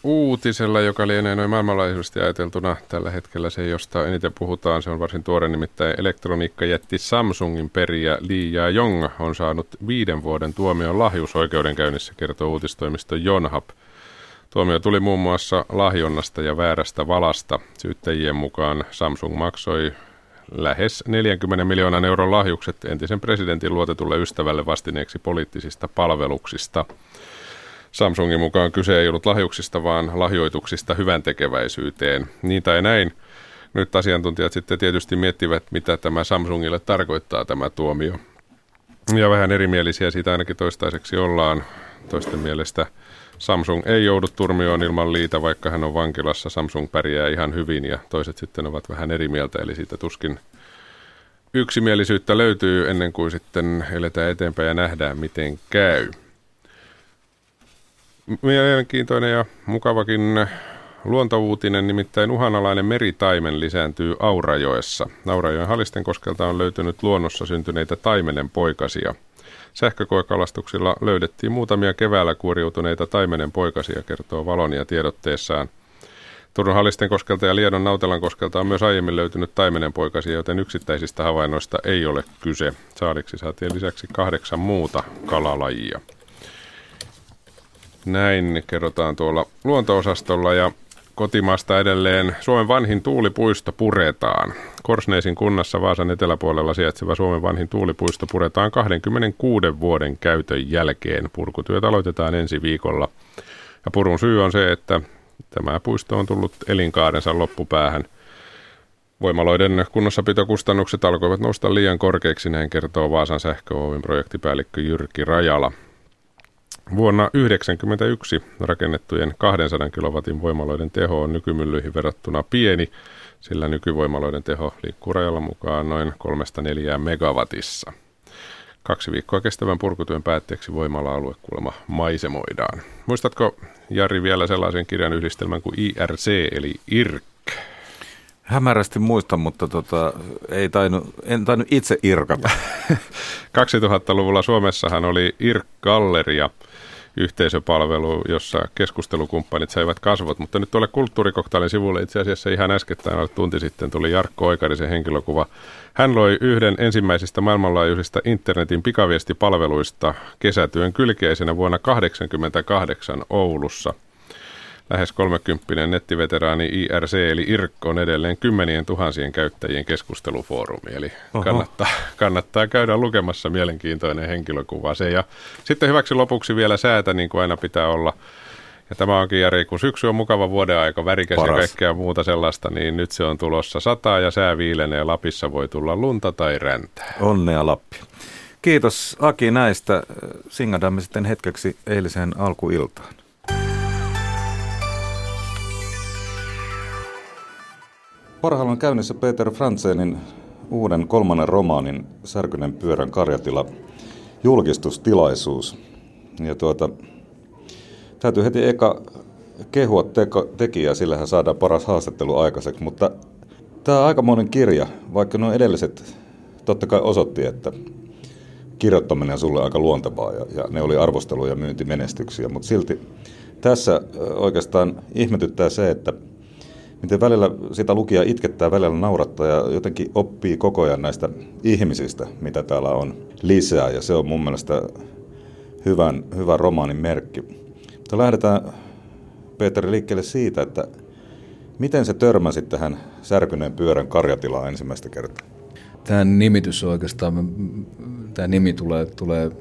uutisella, joka lienee noin maailmanlaajuisesti ajateltuna tällä hetkellä se, josta eniten puhutaan. Se on varsin tuore, nimittäin elektroniikkajätti Samsungin perijä Li Jong on saanut viiden vuoden tuomion lahjusoikeudenkäynnissä, kertoo uutistoimisto Yonhap. Tuomio tuli muun muassa lahjonnasta ja väärästä valasta. Syyttäjien mukaan Samsung maksoi lähes 40 miljoonan euron lahjukset entisen presidentin luotetulle ystävälle vastineeksi poliittisista palveluksista. Samsungin mukaan kyse ei ollut lahjuksista, vaan lahjoituksista hyvän tekeväisyyteen. Niin tai näin. Nyt asiantuntijat sitten tietysti miettivät, mitä tämä Samsungille tarkoittaa tämä tuomio. Ja vähän erimielisiä siitä ainakin toistaiseksi ollaan. Toisten mielestä Samsung ei joudu turmioon ilman liitä, vaikka hän on vankilassa. Samsung pärjää ihan hyvin ja toiset sitten ovat vähän eri mieltä, eli siitä tuskin yksimielisyyttä löytyy ennen kuin sitten eletään eteenpäin ja nähdään, miten käy. Mielenkiintoinen ja mukavakin luontouutinen, nimittäin uhanalainen meritaimen lisääntyy Aurajoessa. Aurajoen Halisten koskelta on löytynyt luonnossa syntyneitä taimenen poikasia. Sähkökoekalastuksilla löydettiin muutamia keväällä kuoriutuneita taimenen poikasia, kertoo Valonia tiedotteessaan. Turun Halisten koskelta ja Liedon Nautelan koskelta on myös aiemmin löytynyt taimenen poikasia, joten yksittäisistä havainnoista ei ole kyse. Saaliksi saatiin lisäksi kahdeksan muuta kalalajia. Näin kerrotaan tuolla luonto-osastolla ja kotimaasta edelleen Suomen vanhin tuulipuisto puretaan. Korsneisin kunnassa Vaasan eteläpuolella sijaitseva Suomen vanhin tuulipuisto puretaan 26 vuoden käytön jälkeen. Purkutyöt aloitetaan ensi viikolla. Ja purun syy on se, että tämä puisto on tullut elinkaarensa loppupäähän. Voimaloiden kunnossapitokustannukset alkoivat nousta liian korkeiksi, näin kertoo Vaasan sähkö projektipäällikkö Jyrki Rajala. Vuonna 1991 rakennettujen 200 kilowatin voimaloiden teho on nykymyllyihin verrattuna pieni, sillä nykyvoimaloiden teho liikkuu rajalla mukaan noin 3-4 megawatissa. Kaksi viikkoa kestävän purkutyön päätteeksi voimala-alue kuulemma maisemoidaan. Muistatko Jari vielä sellaisen kirjan yhdistelmän kuin IRC eli IRK? Hämärästi muistan, mutta tota, ei tainu, en tainnut itse irkata. [laughs] 2000-luvulla Suomessahan oli IRK-galleria – yhteisöpalvelu, jossa keskustelukumppanit saivat kasvot. Mutta nyt tuolle kulttuurikoktailin sivulle itse asiassa ihan äskettäin tunti sitten tuli Jarkko Oikarisen henkilökuva. Hän loi yhden ensimmäisistä maailmanlaajuisista internetin pikaviestipalveluista kesätyön kylkeisenä vuonna 1988 Oulussa – lähes 30 nettiveteraani IRC eli IRK on edelleen kymmenien tuhansien käyttäjien keskustelufoorumi. Eli kannattaa, kannattaa käydä lukemassa mielenkiintoinen henkilökuva se. Ja sitten hyväksi lopuksi vielä säätä, niin kuin aina pitää olla. Ja tämä onkin Jari, kun syksy on mukava vuoden aika, värikäs Paras. ja kaikkea muuta sellaista, niin nyt se on tulossa sataa ja sää viilenee. Lapissa voi tulla lunta tai räntää. Onnea Lappi. Kiitos Aki näistä. Singadamme sitten hetkeksi eiliseen alkuiltaan. Parhaillaan käynnissä Peter Frantzenin uuden kolmannen romaanin Särkynen pyörän karjatila julkistustilaisuus. Ja tuota, täytyy heti eka kehua teko, tekijää, sillä hän saadaan paras haastattelu aikaiseksi, mutta tämä on aikamoinen kirja, vaikka nuo edelliset totta kai osoitti, että kirjoittaminen on sulle aika luontevaa ja, ja ne oli arvostelu- ja myyntimenestyksiä, mutta silti tässä oikeastaan ihmetyttää se, että miten välillä sitä lukija itkettää, välillä naurattaa ja jotenkin oppii koko ajan näistä ihmisistä, mitä täällä on lisää. Ja se on mun mielestä hyvän, hyvä romaanin merkki. Mutta lähdetään, Peter, liikkeelle siitä, että miten se törmäsi tähän särkyneen pyörän karjatilaan ensimmäistä kertaa? Tämä nimitys oikeastaan, tämä nimi tulee, tulee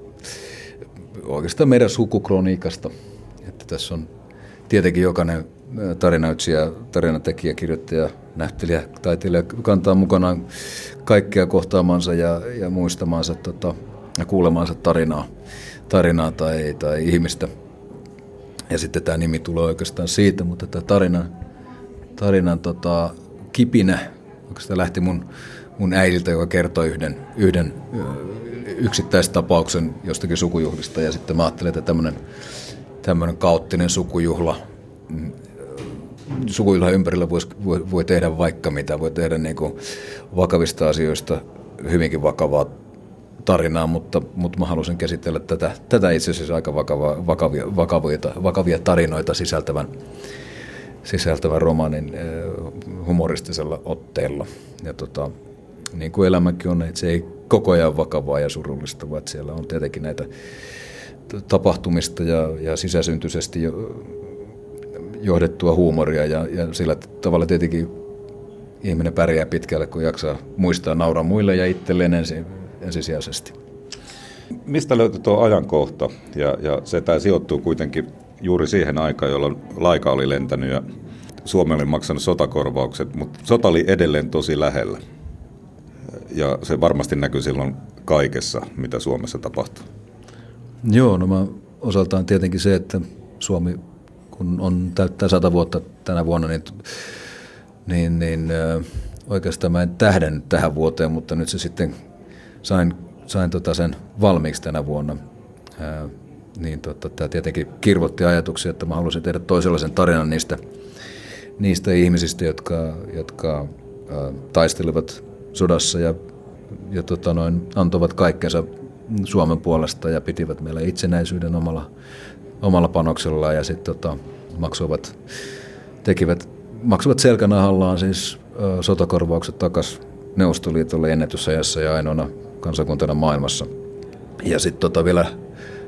oikeastaan meidän sukukroniikasta. Että tässä on tietenkin jokainen tarinaytsijä, tarinatekijä, kirjoittaja, näyttelijä, taiteilija kantaa mukanaan kaikkea kohtaamansa ja, ja muistamansa tota, ja kuulemaansa tarinaa, tarinaa tai, tai ihmistä. Ja sitten tämä nimi tulee oikeastaan siitä, mutta tämä tarinan, tarinan tota, kipinä oikeastaan lähti mun, mun äidiltä, joka kertoi yhden, yhden yksittäistapauksen jostakin sukujuhlista. Ja sitten mä ajattelin, että tämmöinen, tämmöinen kauttinen sukujuhla sukuilla ympärillä vois, voi, voi tehdä vaikka mitä, voi tehdä niin kuin vakavista asioista hyvinkin vakavaa tarinaa, mutta, mutta mä halusin käsitellä tätä, tätä itse asiassa aika vakava, vakavia, vakavia, vakavia tarinoita sisältävän, sisältävän romaanin humoristisella otteella. Ja tota, niin kuin elämäkin on, että se ei koko ajan vakavaa ja surullista, vaan siellä on tietenkin näitä tapahtumista ja, ja sisäsyntyisesti jo, johdettua huumoria ja, ja sillä tavalla tietenkin ihminen pärjää pitkälle, kun jaksaa muistaa nauraa muille ja itselleen ensin, ensisijaisesti. Mistä löytyy tuo ajankohta? Ja, ja se tämä sijoittuu kuitenkin juuri siihen aikaan, jolloin laika oli lentänyt ja Suomi oli maksanut sotakorvaukset, mutta sota oli edelleen tosi lähellä. Ja se varmasti näkyy silloin kaikessa, mitä Suomessa tapahtuu. Joo, no mä osaltaan tietenkin se, että Suomi, kun on täyttää sata vuotta tänä vuonna, niin, niin, niin oikeastaan mä en tähden tähän vuoteen, mutta nyt se sitten sain, sain tota sen valmiiksi tänä vuonna. Ää, niin tota, tämä tietenkin kirvotti ajatuksia, että mä haluaisin tehdä toisenlaisen tarinan niistä, niistä ihmisistä, jotka, jotka ää, taistelivat sodassa ja, ja tota noin, antoivat kaikkensa Suomen puolesta ja pitivät meillä itsenäisyyden omalla, omalla panoksellaan ja sitten tota, maksoivat, tekivät, maksoivat selkänahallaan siis ö, sotakorvaukset takaisin Neuvostoliitolle ennätysajassa ja ainoana kansakuntana maailmassa. Ja sitten tota vielä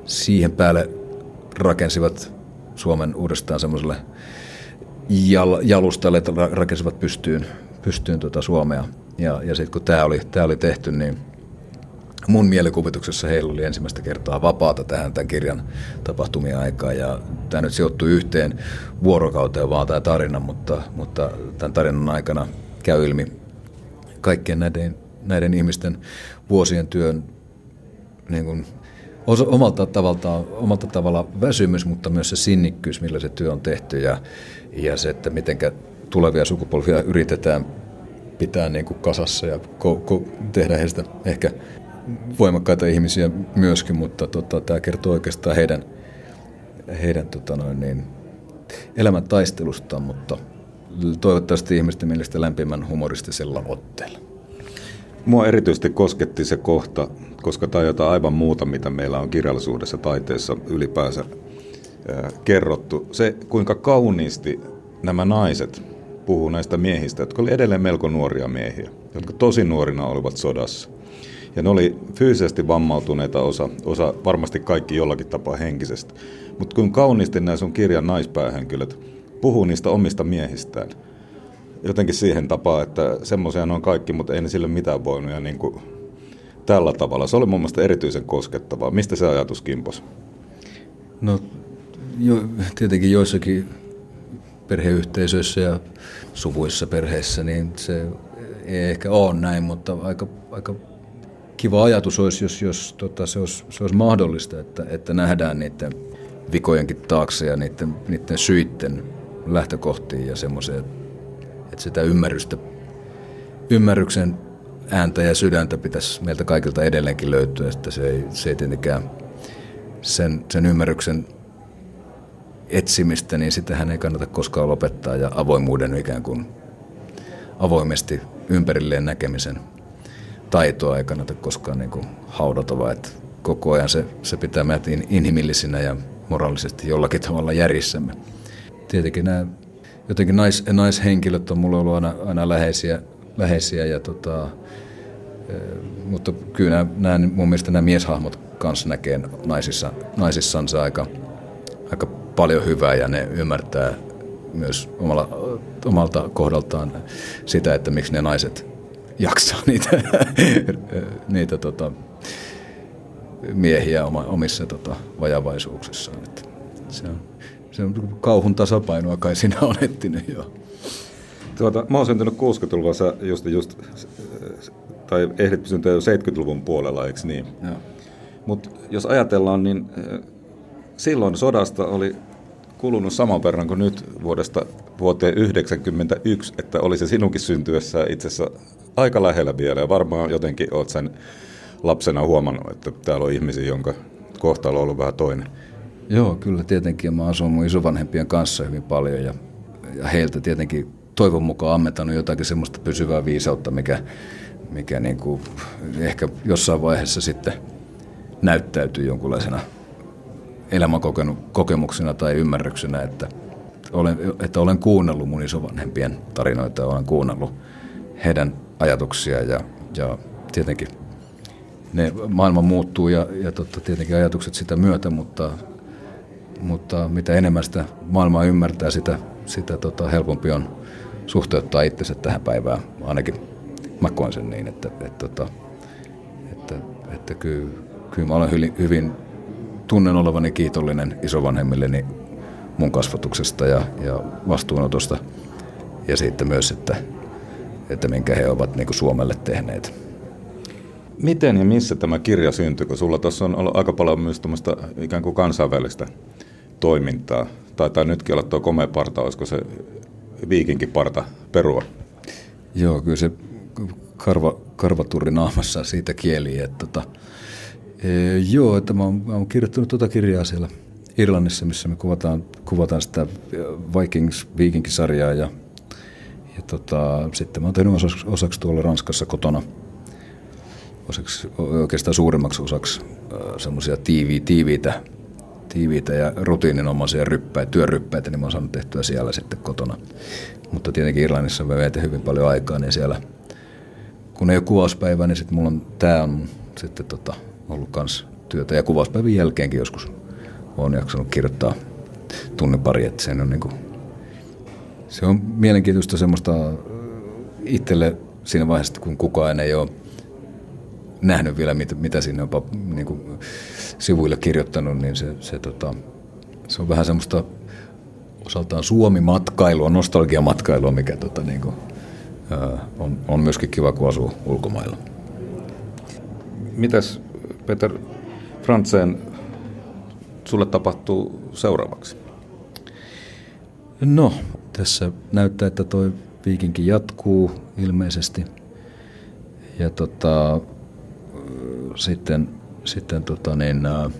siihen päälle rakensivat Suomen uudestaan semmoiselle jal, jalustalle, että rakensivat pystyyn, pystyyn tota Suomea. Ja, ja sitten kun tämä oli, tää oli tehty, niin mun mielikuvituksessa heillä oli ensimmäistä kertaa vapaata tähän tämän kirjan tapahtumien aikaan. Ja tämä nyt sijoittui yhteen vuorokauteen vaan tämä tarina, mutta, mutta tämän tarinan aikana käy ilmi kaikkien näiden, näiden ihmisten vuosien työn niin kuin, omalta, tavallaan, omalta tavalla väsymys, mutta myös se sinnikkyys, millä se työ on tehty ja, ja se, että miten tulevia sukupolvia yritetään pitää niin kuin kasassa ja ko, ko, tehdä heistä ehkä voimakkaita ihmisiä myöskin, mutta tota, tämä kertoo oikeastaan heidän, heidän tota noin niin, elämän taistelustaan, mutta toivottavasti ihmisten mielestä lämpimän humoristisella otteella. Mua erityisesti kosketti se kohta, koska tämä on jotain aivan muuta, mitä meillä on kirjallisuudessa, taiteessa ylipäänsä ää, kerrottu. Se, kuinka kauniisti nämä naiset puhuu näistä miehistä, jotka olivat edelleen melko nuoria miehiä, jotka tosi nuorina olivat sodassa. Ja ne oli fyysisesti vammautuneita osa, osa varmasti kaikki jollakin tapaa henkisesti. Mutta kun kauniisti nämä sun kirjan naispäähenkilöt puhuu niistä omista miehistään, jotenkin siihen tapaan, että semmoisia on kaikki, mutta ei ne sille mitään voinut. Ja niin kuin tällä tavalla. Se oli mun mielestä erityisen koskettavaa. Mistä se ajatus kimpos? No jo, tietenkin joissakin perheyhteisöissä ja suvuissa perheissä, niin se ei ehkä ole näin, mutta aika, aika kiva ajatus olisi, jos, jos tota, se, olisi, se olisi mahdollista, että, että nähdään niiden vikojenkin taakse ja niiden, niiden syitten lähtökohtiin ja semmoiseen, että sitä ymmärrystä, ymmärryksen ääntä ja sydäntä pitäisi meiltä kaikilta edelleenkin löytyä, että se ei, se ei tietenkään sen, sen ymmärryksen etsimistä, niin sitähän ei kannata koskaan lopettaa ja avoimuuden ikään kuin avoimesti ympärilleen näkemisen taitoa ei kannata koskaan niin kuin haudata, vaan että koko ajan se, se pitää meidät inhimillisinä ja moraalisesti jollakin tavalla järjissämme. Tietenkin nämä jotenkin nais, naishenkilöt on mulle ollut aina, aina läheisiä, läheisiä ja tota, mutta kyllä nämä, nämä, mun mielestä nämä mieshahmot kanssa näkee naisissa, naisissansa aika, aika paljon hyvää ja ne ymmärtää myös omalla, omalta kohdaltaan sitä, että miksi ne naiset jaksaa niitä, [laughs] niitä tota, miehiä oma, omissa tota, vajavaisuuksissaan. Että se, on, se on kauhun tasapainoa kai siinä [laughs] on etsinyt jo. Tuota, mä oon syntynyt 60-luvulla, sä just, just, tai ehdit syntyä jo 70-luvun puolella, eikö niin? Mutta jos ajatellaan, niin eh, silloin sodasta oli kulunut saman verran kuin nyt vuodesta vuoteen 1991, että oli se sinunkin syntyessä itse asiassa aika lähellä vielä ja varmaan jotenkin olet sen lapsena huomannut, että täällä on ihmisiä, jonka kohtalo on ollut vähän toinen. Joo, kyllä tietenkin. Mä asun mun isovanhempien kanssa hyvin paljon ja ja heiltä tietenkin toivon mukaan ammentanut jotakin semmoista pysyvää viisautta, mikä, mikä niin kuin ehkä jossain vaiheessa sitten näyttäytyy jonkunlaisena elämänkokemuksena tai ymmärryksenä, että olen, että olen kuunnellut mun isovanhempien tarinoita ja olen kuunnellut heidän ajatuksia ja, ja tietenkin ne maailma muuttuu ja, ja totta, tietenkin ajatukset sitä myötä, mutta, mutta mitä enemmän sitä maailmaa ymmärtää, sitä, sitä tota, helpompi on suhteuttaa itsensä tähän päivään. Ainakin mä koen sen niin, että, että, että, tota, että, että kyllä, kyllä mä olen hyvin, hyvin tunnen olevani kiitollinen isovanhemmilleni mun kasvatuksesta ja, ja vastuunotosta ja siitä myös, että, että minkä he ovat niin Suomelle tehneet. Miten ja missä tämä kirja syntyi, kun sulla tuossa on ollut aika paljon myös ikään kuin kansainvälistä toimintaa. Taitaa nytkin olla tuo komeparta, olisiko se viikinkiparta perua? Joo, kyllä se karva, karvaturri naamassa siitä kieli. Että tota, e, joo, että mä oon, mä oon kirjoittanut tuota kirjaa siellä Irlannissa, missä me kuvataan, kuvataan sitä Vikings, viikinkisarjaa ja, ja tota, sitten mä oon tehnyt osaksi, osaksi tuolla Ranskassa kotona osaksi, oikeastaan suurimmaksi osaksi semmoisia tiivi, tiiviitä, tiiviitä ja rutiininomaisia ryppäitä, työryppäitä, niin mä oon saanut tehtyä siellä sitten kotona. Mutta tietenkin Irlannissa me vietin hyvin paljon aikaa, niin siellä kun ei ole kuvauspäivää, niin sitten mulla on, tää on sitten tota, ollut kans työtä. Ja kuvauspäivän jälkeenkin joskus on jaksanut kirjoittaa tunnin pari, että se on, niin kuin, se on mielenkiintoista semmoista itselle siinä vaiheessa, kun kukaan ei ole nähnyt vielä, mitä, mitä sinne on niin kuin, sivuille kirjoittanut, niin se, se, tota, se on vähän semmoista osaltaan Suomi-matkailua, nostalgiamatkailua, mikä tota, niin kuin, ää, on, on myöskin kiva, kun asuu ulkomailla. Mitäs Peter Frantzen sulle tapahtuu seuraavaksi? No, tässä näyttää, että toi viikinki jatkuu ilmeisesti. Ja tota, sitten, sitten tota niin, ää,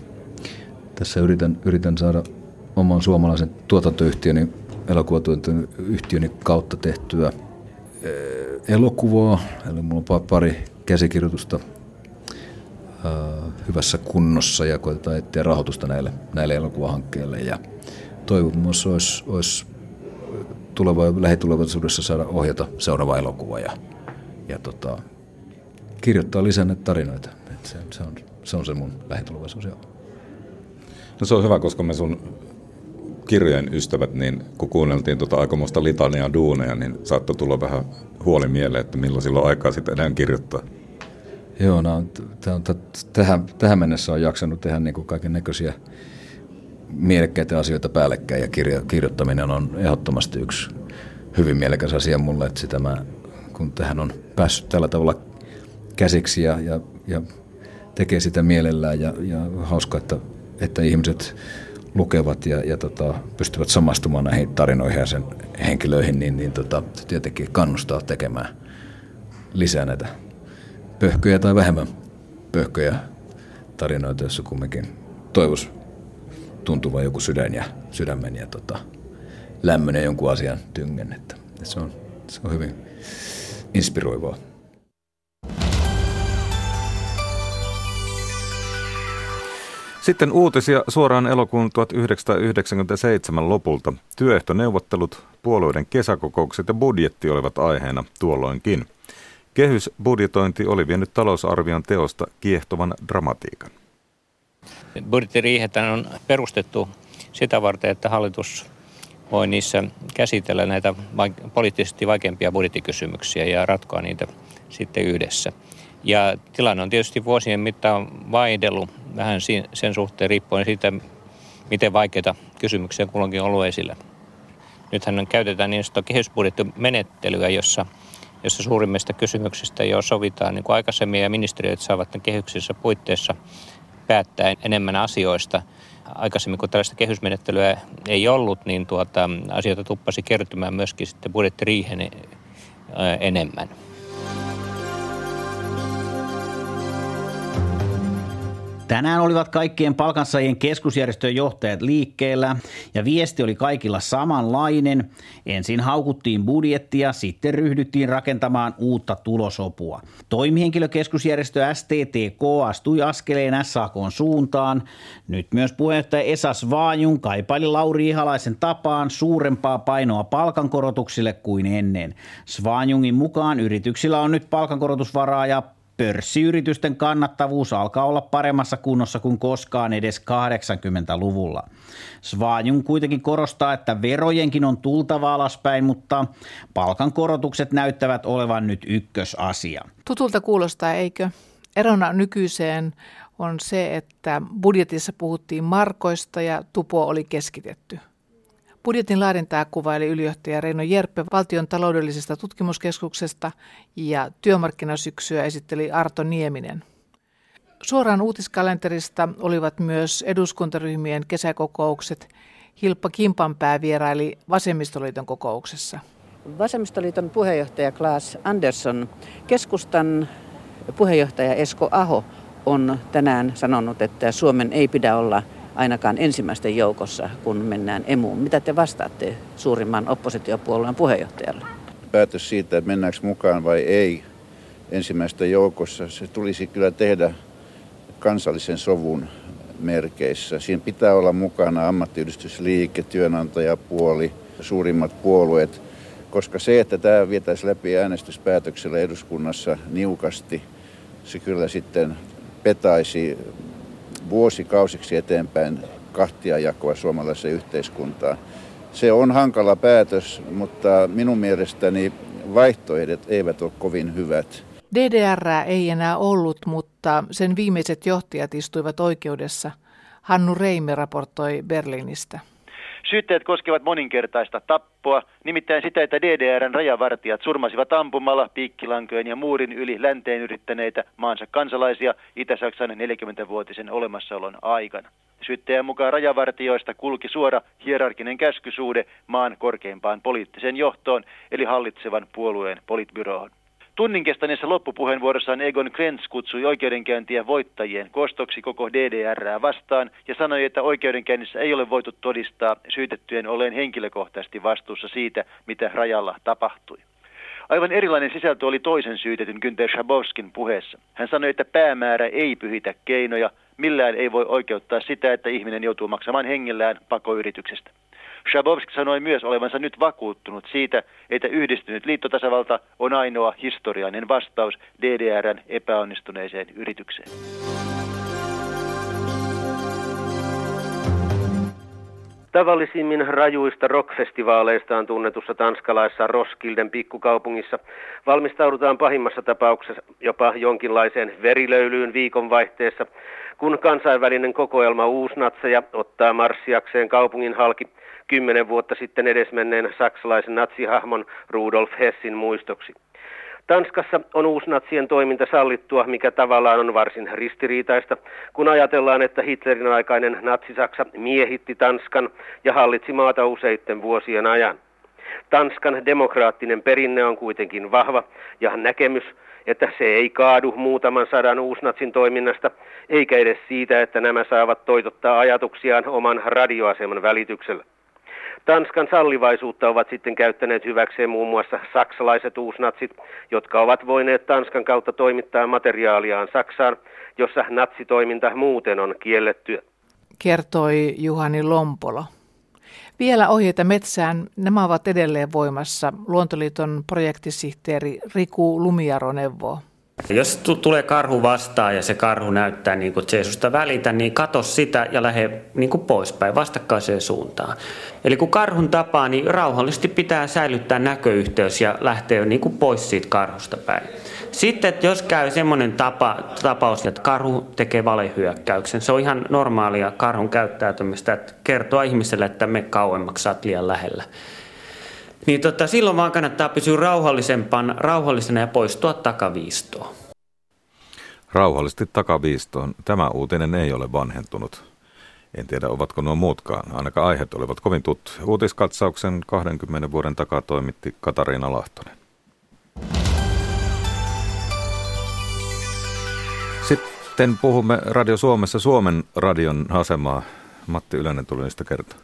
tässä yritän, yritän saada oman suomalaisen tuotantoyhtiöni, elokuvatuotantoyhtiöni kautta tehtyä elokuvaa. Eli mulla on pari käsikirjoitusta hyvässä kunnossa ja koitetaan etsiä rahoitusta näille, näille elokuvahankkeille. Ja toivon muassa olisi, olisi tuleva, lähitulevaisuudessa saada ohjata seuraava elokuva ja, ja tota, kirjoittaa lisää näitä tarinoita. Et se, se, on, se on se mun lähitulevaisuus. Joo. No se on hyvä, koska me sun kirjojen ystävät, niin kun kuunneltiin tuota aikomusta litania duuneja, niin saattoi tulla vähän huoli mieleen, että milloin silloin aikaa sitten enää kirjoittaa. Joo, no, tähän, tähän mennessä on jaksanut tehdä niin kaiken näköisiä mielekkäitä asioita päällekkäin ja kirjo, kirjoittaminen on ehdottomasti yksi hyvin mielekäs asia mulle, että sitä mä, kun tähän on päässyt tällä tavalla käsiksi ja, ja, ja tekee sitä mielellään ja, ja hauska, että, että ihmiset lukevat ja, ja tota, pystyvät samastumaan näihin tarinoihin ja sen henkilöihin, niin, niin tota, se tietenkin kannustaa tekemään lisää näitä pöhköjä tai vähemmän pöhköjä tarinoita, joissa kumminkin toivoisi tuntuva joku sydän ja sydämen ja tota, lämmön ja jonkun asian tyngen. Että, että se, on, se on hyvin inspiroivaa. Sitten uutisia suoraan elokuun 1997 lopulta. Työehtoneuvottelut, puolueiden kesäkokoukset ja budjetti olivat aiheena tuolloinkin. Kehysbudjetointi oli vienyt talousarvion teosta kiehtovan dramatiikan. Budjettiriihet on perustettu sitä varten, että hallitus voi niissä käsitellä näitä poliittisesti vaikeampia budjettikysymyksiä ja ratkoa niitä sitten yhdessä. Ja tilanne on tietysti vuosien mittaan vaihdellut vähän sen suhteen riippuen siitä, miten vaikeita kysymyksiä kulloinkin on ollut esillä. Nythän käytetään niin sanottua kehysbudjettimenettelyä, jossa, jossa suurimmista kysymyksistä jo sovitaan niin kuin aikaisemmin ja ministeriöt saavat ne kehyksissä puitteissa päättää enemmän asioista. Aikaisemmin, kun tällaista kehysmenettelyä ei ollut, niin tuota, asioita tuppasi kertymään myöskin sitten budjettiriihen enemmän. Tänään olivat kaikkien palkansaajien keskusjärjestöjen johtajat liikkeellä ja viesti oli kaikilla samanlainen. Ensin haukuttiin budjettia, sitten ryhdyttiin rakentamaan uutta tulosopua. Toimihenkilökeskusjärjestö STTK astui askeleen SAK suuntaan. Nyt myös puheenjohtaja Esa Svaajun kaipaili Lauri Ihalaisen tapaan suurempaa painoa palkankorotuksille kuin ennen. Svaajungin mukaan yrityksillä on nyt palkankorotusvaraa ja pörssiyritysten kannattavuus alkaa olla paremmassa kunnossa kuin koskaan edes 80-luvulla. Svajun kuitenkin korostaa, että verojenkin on tultava alaspäin, mutta palkankorotukset näyttävät olevan nyt ykkösasia. Tutulta kuulostaa, eikö? Erona nykyiseen on se, että budjetissa puhuttiin markoista ja tupo oli keskitetty – Budjetin laadintaa kuvaili ylijohtaja Reino Jerppe valtion taloudellisesta tutkimuskeskuksesta ja työmarkkinasyksyä esitteli Arto Nieminen. Suoraan uutiskalenterista olivat myös eduskuntaryhmien kesäkokoukset. Hilppa Kimpanpää vieraili Vasemmistoliiton kokouksessa. Vasemmistoliiton puheenjohtaja Klaas Andersson, keskustan puheenjohtaja Esko Aho on tänään sanonut, että Suomen ei pidä olla ainakaan ensimmäisten joukossa, kun mennään emuun. Mitä te vastaatte suurimman oppositiopuolueen puheenjohtajalle? Päätös siitä, että mennäänkö mukaan vai ei ensimmäisten joukossa, se tulisi kyllä tehdä kansallisen sovun merkeissä. Siinä pitää olla mukana ammattiyhdistysliike, työnantajapuoli, suurimmat puolueet, koska se, että tämä vietäisi läpi äänestyspäätöksellä eduskunnassa niukasti, se kyllä sitten petaisi vuosikausiksi eteenpäin kahtia jakoa suomalaiseen yhteiskuntaan. Se on hankala päätös, mutta minun mielestäni vaihtoehdot eivät ole kovin hyvät. DDR ei enää ollut, mutta sen viimeiset johtajat istuivat oikeudessa. Hannu Reime raportoi Berliinistä. Syytteet koskevat moninkertaista tappoa, nimittäin sitä, että DDRn rajavartijat surmasivat ampumalla piikkilankojen ja muurin yli länteen yrittäneitä maansa kansalaisia Itä-Saksan 40-vuotisen olemassaolon aikana. Syyttäjän mukaan rajavartioista kulki suora hierarkinen käskysuhde maan korkeimpaan poliittiseen johtoon, eli hallitsevan puolueen politbyroon. Tunnin kestäneessä loppupuheenvuorossaan Egon Krenz kutsui oikeudenkäyntiä voittajien kostoksi koko DDR vastaan ja sanoi, että oikeudenkäynnissä ei ole voitu todistaa syytettyjen olleen henkilökohtaisesti vastuussa siitä, mitä rajalla tapahtui. Aivan erilainen sisältö oli toisen syytetyn Günther Schabowskin puheessa. Hän sanoi, että päämäärä ei pyhitä keinoja, millään ei voi oikeuttaa sitä, että ihminen joutuu maksamaan hengellään pakoyrityksestä. Shabovski sanoi myös olevansa nyt vakuuttunut siitä, että yhdistynyt liittotasavalta on ainoa historiallinen vastaus DDRn epäonnistuneeseen yritykseen. Tavallisimmin rajuista rockfestivaaleista on tunnetussa tanskalaisessa Roskilden pikkukaupungissa valmistaudutaan pahimmassa tapauksessa jopa jonkinlaiseen verilöylyyn viikonvaihteessa, kun kansainvälinen kokoelma uusnatseja ottaa marssiakseen kaupungin halki kymmenen vuotta sitten edesmenneen saksalaisen natsihahmon Rudolf Hessin muistoksi. Tanskassa on uusnatsien toiminta sallittua, mikä tavallaan on varsin ristiriitaista, kun ajatellaan, että Hitlerin aikainen natsisaksa miehitti Tanskan ja hallitsi maata useitten vuosien ajan. Tanskan demokraattinen perinne on kuitenkin vahva ja näkemys, että se ei kaadu muutaman sadan uusnatsin toiminnasta, eikä edes siitä, että nämä saavat toitottaa ajatuksiaan oman radioaseman välityksellä. Tanskan sallivaisuutta ovat sitten käyttäneet hyväkseen muun muassa saksalaiset uusnatsit, jotka ovat voineet Tanskan kautta toimittaa materiaaliaan Saksaan, jossa natsitoiminta muuten on kiellettyä. Kertoi Juhani Lompolo. Vielä ohjeita metsään. Nämä ovat edelleen voimassa. Luontoliiton projektisihteeri Riku Lumiaro neuvoo. Jos t- tulee karhu vastaan ja se karhu näyttää niin kuin, että se ei susta välitä, niin kato sitä ja lähde niin kuin poispäin vastakkaiseen suuntaan. Eli kun karhun tapaa, niin rauhallisesti pitää säilyttää näköyhteys ja lähteä niin kuin pois siitä karhusta päin. Sitten, että jos käy semmoinen tapa, tapaus, että karhu tekee valehyökkäyksen, se on ihan normaalia karhun käyttäytymistä, että kertoa ihmiselle, että me kauemmaksi saat liian lähellä. Niin tota, silloin vaan kannattaa pysyä rauhallisempana, rauhallisena ja poistua takaviistoon. Rauhallisesti takaviistoon. Tämä uutinen ei ole vanhentunut. En tiedä, ovatko nuo muutkaan. Ainakaan aiheet olivat kovin tuttu. Uutiskatsauksen 20 vuoden takaa toimitti Katariina Lahtonen. Sitten puhumme Radio Suomessa Suomen radion asemaa. Matti Ylänen tuli niistä kertoa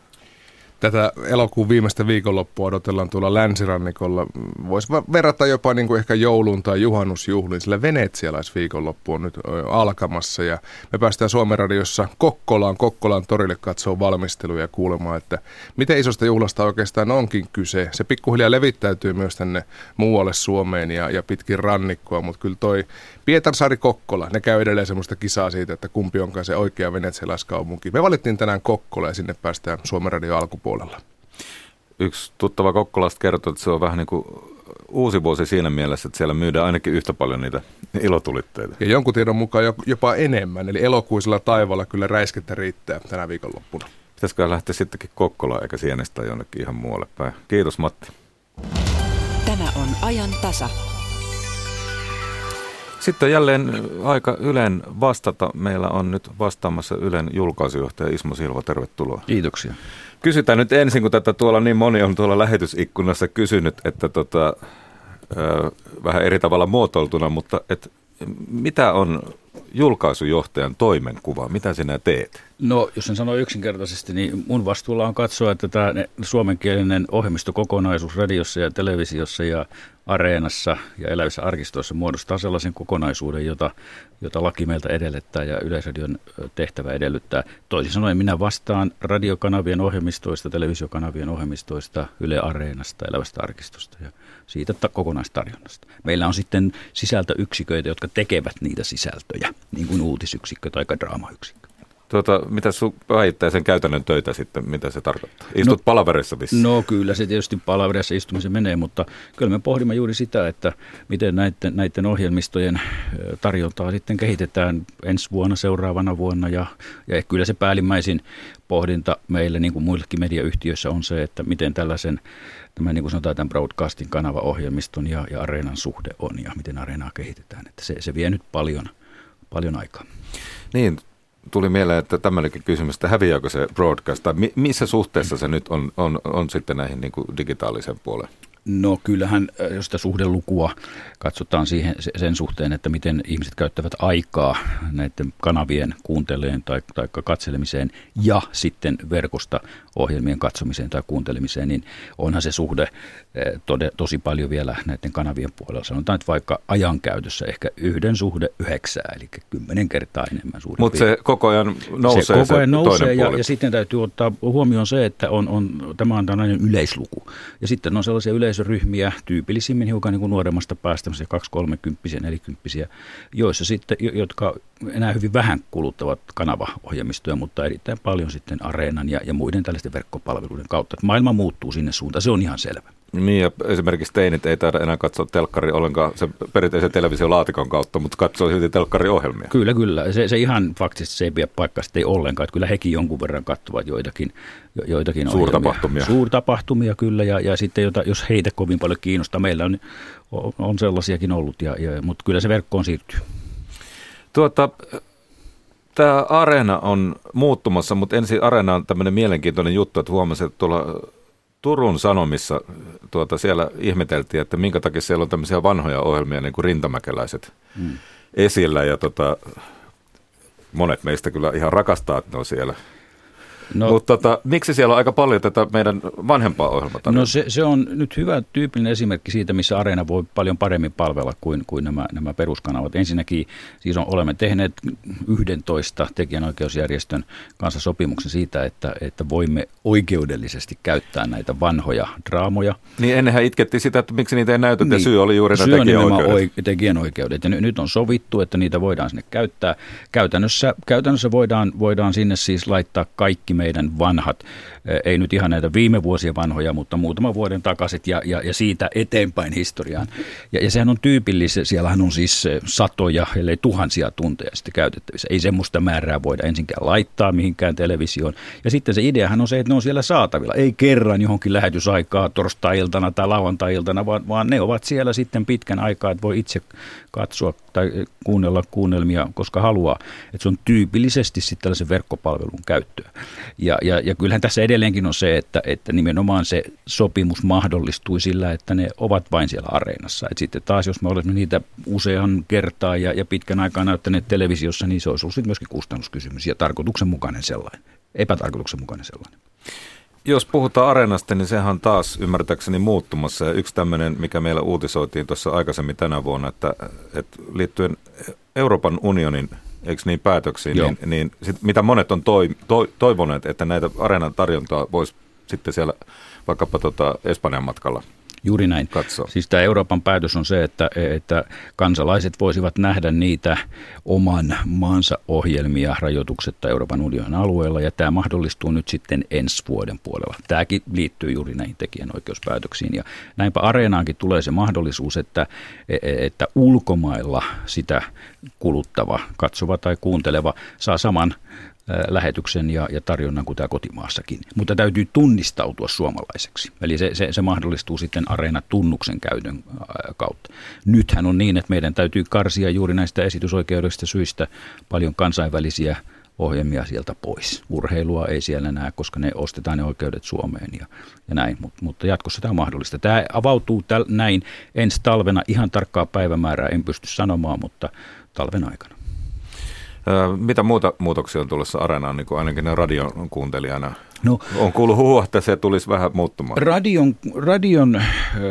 tätä elokuun viimeistä viikonloppua odotellaan tuolla länsirannikolla. Voisi verrata jopa niin kuin ehkä joulun tai juhannusjuhliin, sillä venetsialaisviikonloppu on nyt alkamassa ja me päästään Suomen radiossa Kokkolaan, Kokkolaan torille katsoa valmisteluja ja kuulemaan, että miten isosta juhlasta oikeastaan onkin kyse. Se pikkuhiljaa levittäytyy myös tänne muualle Suomeen ja, ja pitkin rannikkoa, mutta kyllä toi Pietarsaari Kokkola, ne käy edelleen semmoista kisaa siitä, että kumpi onkaan se oikea venetsialaiskaupunki. Me valittiin tänään Kokkola ja sinne päästään Suomen radio alkupuolella. Yksi tuttava Kokkolasta kertoi, että se on vähän niin kuin uusi vuosi siinä mielessä, että siellä myydään ainakin yhtä paljon niitä ilotulitteita. Ja jonkun tiedon mukaan jopa enemmän, eli elokuisella taivalla kyllä räiskettä riittää tänä viikonloppuna. Pitäisikö lähteä sittenkin Kokkolaan eikä Sienestä jonnekin ihan muualle päin. Kiitos Matti. Tämä on ajan tasa. Sitten jälleen aika Ylen vastata. Meillä on nyt vastaamassa Ylen julkaisujohtaja Ismo Silva, tervetuloa. Kiitoksia. Kysytään nyt ensin, kun tätä tuolla niin moni on tuolla lähetysikkunassa kysynyt, että tota, ö, vähän eri tavalla muotoiltuna, mutta et, mitä on julkaisujohtajan toimenkuva? Mitä sinä teet? No, jos sen sanoo yksinkertaisesti, niin mun vastuulla on katsoa, että tämä suomenkielinen ohjelmistokokonaisuus radiossa ja televisiossa ja areenassa ja elävissä arkistoissa muodostaa sellaisen kokonaisuuden, jota, jota laki meiltä edellyttää ja Yleisradion tehtävä edellyttää. Toisin sanoen minä vastaan radiokanavien ohjelmistoista, televisiokanavien ohjelmistoista, Yle Areenasta, elävästä arkistosta ja siitä kokonaistarjonnasta. Meillä on sitten sisältöyksiköitä, jotka tekevät niitä sisältöjä, niin kuin uutisyksikkö tai draamayksikkö. Tuota, mitä sun päivittäisen käytännön töitä sitten, mitä se tarkoittaa? Istut no, palaverissa vissiin? No kyllä se tietysti palaverissa istumisen menee, mutta kyllä me pohdimme juuri sitä, että miten näiden, näiden ohjelmistojen tarjontaa sitten kehitetään ensi vuonna, seuraavana vuonna ja, ja kyllä se päällimmäisin pohdinta meille niin kuin muillekin mediayhtiöissä on se, että miten tällaisen tämä niin kuin sanotaan tämän broadcasting kanava-ohjelmiston ja, ja areenan suhde on ja miten areenaa kehitetään. Että se, se vie nyt paljon, paljon aikaa. Niin, tuli mieleen, että tämmöinenkin kysymys, että häviääkö se broadcast, tai missä suhteessa se nyt on, on, on sitten näihin niin kuin digitaalisen puoleen? No kyllähän, äh, jos sitä suhdelukua katsotaan siihen, sen suhteen, että miten ihmiset käyttävät aikaa näiden kanavien kuunteleen tai, tai katselemiseen ja sitten verkosta ohjelmien katsomiseen tai kuuntelemiseen, niin onhan se suhde tode, tosi paljon vielä näiden kanavien puolella. Sanotaan, että vaikka ajankäytössä ehkä yhden suhde yhdeksää, eli kymmenen kertaa enemmän suurin Mutta se koko ajan nousee se, koko ajan se nousee ja, ja, sitten täytyy ottaa huomioon se, että on, on, tämä on tällainen yleisluku. Ja sitten on sellaisia yleis yleisöryhmiä, tyypillisimmin hiukan niin kuin nuoremmasta päästä, 2-30, 40 joissa sitten, jotka enää hyvin vähän kuluttavat kanavaohjelmistoja, mutta erittäin paljon sitten areenan ja, ja muiden tällaisten verkkopalveluiden kautta. Maailma muuttuu sinne suuntaan, se on ihan selvä. Niin ja esimerkiksi teinit ei taida enää katsoa telkkari ollenkaan sen perinteisen televisiolaatikon kautta, mutta katsoo silti telkkariohjelmia. Kyllä, kyllä. Se, se ihan faktisesti se ei pidä paikkaa ei ollenkaan. Että kyllä hekin jonkun verran katsovat joitakin, joitakin Suurtapahtumia. Ohjelmia. Suurtapahtumia kyllä ja, ja sitten jota, jos heitä kovin paljon kiinnostaa, meillä on, on sellaisiakin ollut, ja, ja, mutta kyllä se verkkoon siirtyy. Tuota, Tämä Areena on muuttumassa, mutta ensin Areena on tämmöinen mielenkiintoinen juttu, että huomasin, että tuolla Turun Sanomissa tuota, siellä ihmeteltiin, että minkä takia siellä on tämmöisiä vanhoja ohjelmia, niin kuin rintamäkeläiset mm. esillä. Ja tota, monet meistä kyllä ihan rakastaa, että ne on siellä No, Mutta tota, miksi siellä on aika paljon tätä meidän vanhempaa ohjelmaa? No se, se on nyt hyvä tyypillinen esimerkki siitä, missä Areena voi paljon paremmin palvella kuin, kuin nämä, nämä peruskanavat. Ensinnäkin siis on, olemme tehneet 11 tekijänoikeusjärjestön kanssa sopimuksen siitä, että, että voimme oikeudellisesti käyttää näitä vanhoja draamoja. Niin ennenhän itkettiin sitä, että miksi niitä ei näytetä, niin, syy oli juuri nämä tekijänoikeudet. tekijänoikeudet. Ja nyt on sovittu, että niitä voidaan sinne käyttää. Käytännössä, käytännössä voidaan, voidaan sinne siis laittaa kaikki meidän vanhat, ei nyt ihan näitä viime vuosien vanhoja, mutta muutama vuoden takaiset ja, ja, ja siitä eteenpäin historiaan. Ja, ja sehän on tyypillistä, siellähän on siis satoja, ellei tuhansia tunteja sitten käytettävissä. Ei semmoista määrää voida ensinkään laittaa mihinkään televisioon. Ja sitten se ideahan on se, että ne on siellä saatavilla. Ei kerran johonkin lähetysaikaa torstai-iltana tai lauantai-iltana, vaan, vaan ne ovat siellä sitten pitkän aikaa, että voi itse katsoa tai kuunnella kuunnelmia, koska haluaa. Että se on tyypillisesti sitten tällaisen verkkopalvelun käyttöä. Ja, ja, ja kyllähän tässä edelleenkin on se, että, että nimenomaan se sopimus mahdollistui sillä, että ne ovat vain siellä areenassa. Et sitten taas, jos me olemme niitä usean kertaa ja, ja pitkän aikaa näyttäneet televisiossa, niin se olisi ollut myöskin kustannuskysymys ja tarkoituksenmukainen sellainen, epätarkoituksenmukainen sellainen. Jos puhutaan areenasta, niin sehän on taas ymmärtääkseni muuttumassa. Ja yksi tämmöinen, mikä meillä uutisoitiin tuossa aikaisemmin tänä vuonna, että, että liittyen Euroopan unionin eikö niin, päätöksiin, niin, niin sit, mitä monet on toi, toi, toivoneet, että näitä areenan tarjontaa voisi sitten siellä vaikkapa tota Espanjan matkalla Juuri näin. Katso. Siis tämä Euroopan päätös on se, että, että kansalaiset voisivat nähdä niitä oman maansa ohjelmia rajoituksetta Euroopan unionin alueella, ja tämä mahdollistuu nyt sitten ensi vuoden puolella. Tämäkin liittyy juuri näihin tekijänoikeuspäätöksiin, ja näinpä Areenaankin tulee se mahdollisuus, että, että ulkomailla sitä kuluttava, katsova tai kuunteleva saa saman lähetyksen ja, ja tarjonnan kuin tämä kotimaassakin. Mutta täytyy tunnistautua suomalaiseksi. Eli se, se, se mahdollistuu sitten Areena-tunnuksen käytön kautta. Nythän on niin, että meidän täytyy karsia juuri näistä esitysoikeudellisista syistä paljon kansainvälisiä ohjelmia sieltä pois. Urheilua ei siellä näe, koska ne ostetaan ne oikeudet Suomeen ja, ja näin, Mut, mutta jatkossa tämä on mahdollista. Tämä avautuu täl, näin ensi talvena, ihan tarkkaa päivämäärää en pysty sanomaan, mutta talven aikana. Mitä muuta muutoksia on tulossa Areenaan, niin kuin ainakin ne radion kuuntelijana? No, on kuullut huhua, että se tulisi vähän muuttumaan. Radion, radion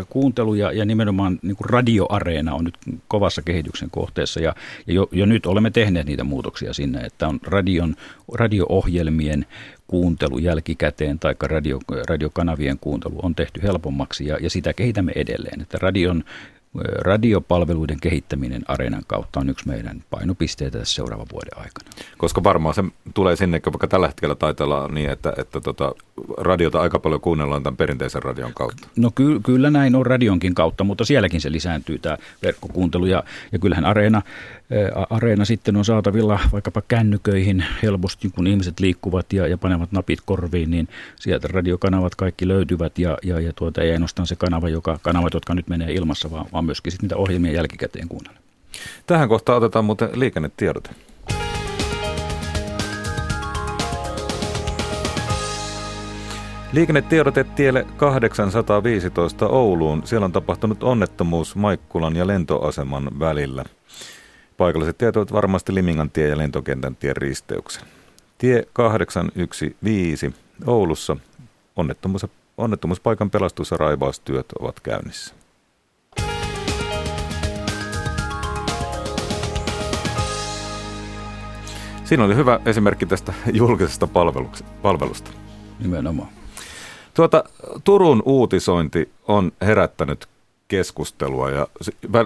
kuuntelu ja, ja nimenomaan niin kuin radioareena on nyt kovassa kehityksen kohteessa ja, ja jo, jo nyt olemme tehneet niitä muutoksia sinne, että on radion, radio-ohjelmien kuuntelu jälkikäteen tai radio, radiokanavien kuuntelu on tehty helpommaksi ja, ja sitä kehitämme edelleen. Että radion radiopalveluiden kehittäminen Areenan kautta on yksi meidän painopisteitä tässä seuraavan vuoden aikana. Koska varmaan se tulee sinne, vaikka tällä hetkellä taitaa niin, että, että tota, radiota aika paljon kuunnellaan tämän perinteisen radion kautta. No ky- kyllä näin on radionkin kautta, mutta sielläkin se lisääntyy tämä verkkokuuntelu ja, ja kyllähän Areena Areena sitten on saatavilla vaikkapa kännyköihin helposti, kun ihmiset liikkuvat ja, ja panevat napit korviin, niin sieltä radiokanavat kaikki löytyvät ja, ja, ja tuota, ei ainoastaan se kanava, joka, kanavat, jotka nyt menee ilmassa, vaan, vaan myöskin sitten niitä ohjelmia jälkikäteen kuunnella. Tähän kohtaan otetaan muuten liikennetiedote. Liikennetiedote tielle 815 Ouluun. Siellä on tapahtunut onnettomuus Maikkulan ja lentoaseman välillä. Paikalliset tietävät varmasti Limingan tie ja lentokentän tien risteyksen. Tie 815 Oulussa onnettomuus, onnettomuuspaikan pelastus- ja raivaustyöt ovat käynnissä. Siinä oli hyvä esimerkki tästä julkisesta palvelusta. Nimenomaan. Tuota, Turun uutisointi on herättänyt keskustelua ja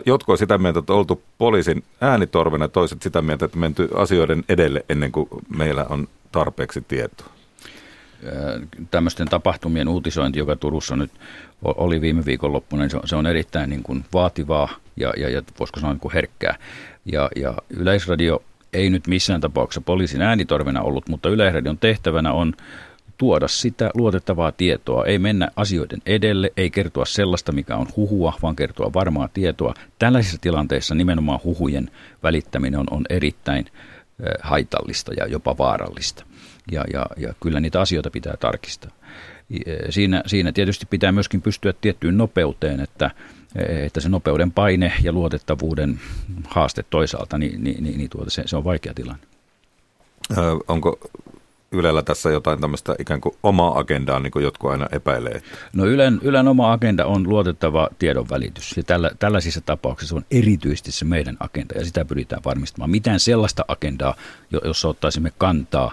jotkut sitä mieltä, että oltu poliisin äänitorvena, toiset sitä mieltä, että menty asioiden edelle ennen kuin meillä on tarpeeksi tietoa. Tämmöisten tapahtumien uutisointi, joka Turussa nyt oli viime viikonloppuna, niin se on erittäin niin kuin vaativaa ja, ja, ja voisiko sanoa niin kuin herkkää. Ja, ja Yleisradio ei nyt missään tapauksessa poliisin äänitorvena ollut, mutta Yleisradion tehtävänä on tuoda sitä luotettavaa tietoa, ei mennä asioiden edelle, ei kertoa sellaista, mikä on huhua, vaan kertoa varmaa tietoa. Tällaisissa tilanteissa nimenomaan huhujen välittäminen on, on erittäin haitallista ja jopa vaarallista. Ja, ja, ja kyllä niitä asioita pitää tarkistaa. Siinä, siinä tietysti pitää myöskin pystyä tiettyyn nopeuteen, että, että se nopeuden paine ja luotettavuuden haaste toisaalta, niin, niin, niin, niin tuota, se, se on vaikea tilanne. Ö, onko Ylellä tässä jotain tämmöistä ikään kuin omaa agendaa, niin kuin jotkut aina epäilee? No Ylen, Ylen oma agenda on luotettava tiedonvälitys. Ja tällä, tällaisissa tapauksissa on erityisesti se meidän agenda, ja sitä pyritään varmistamaan. Mitään sellaista agendaa, jossa ottaisimme kantaa,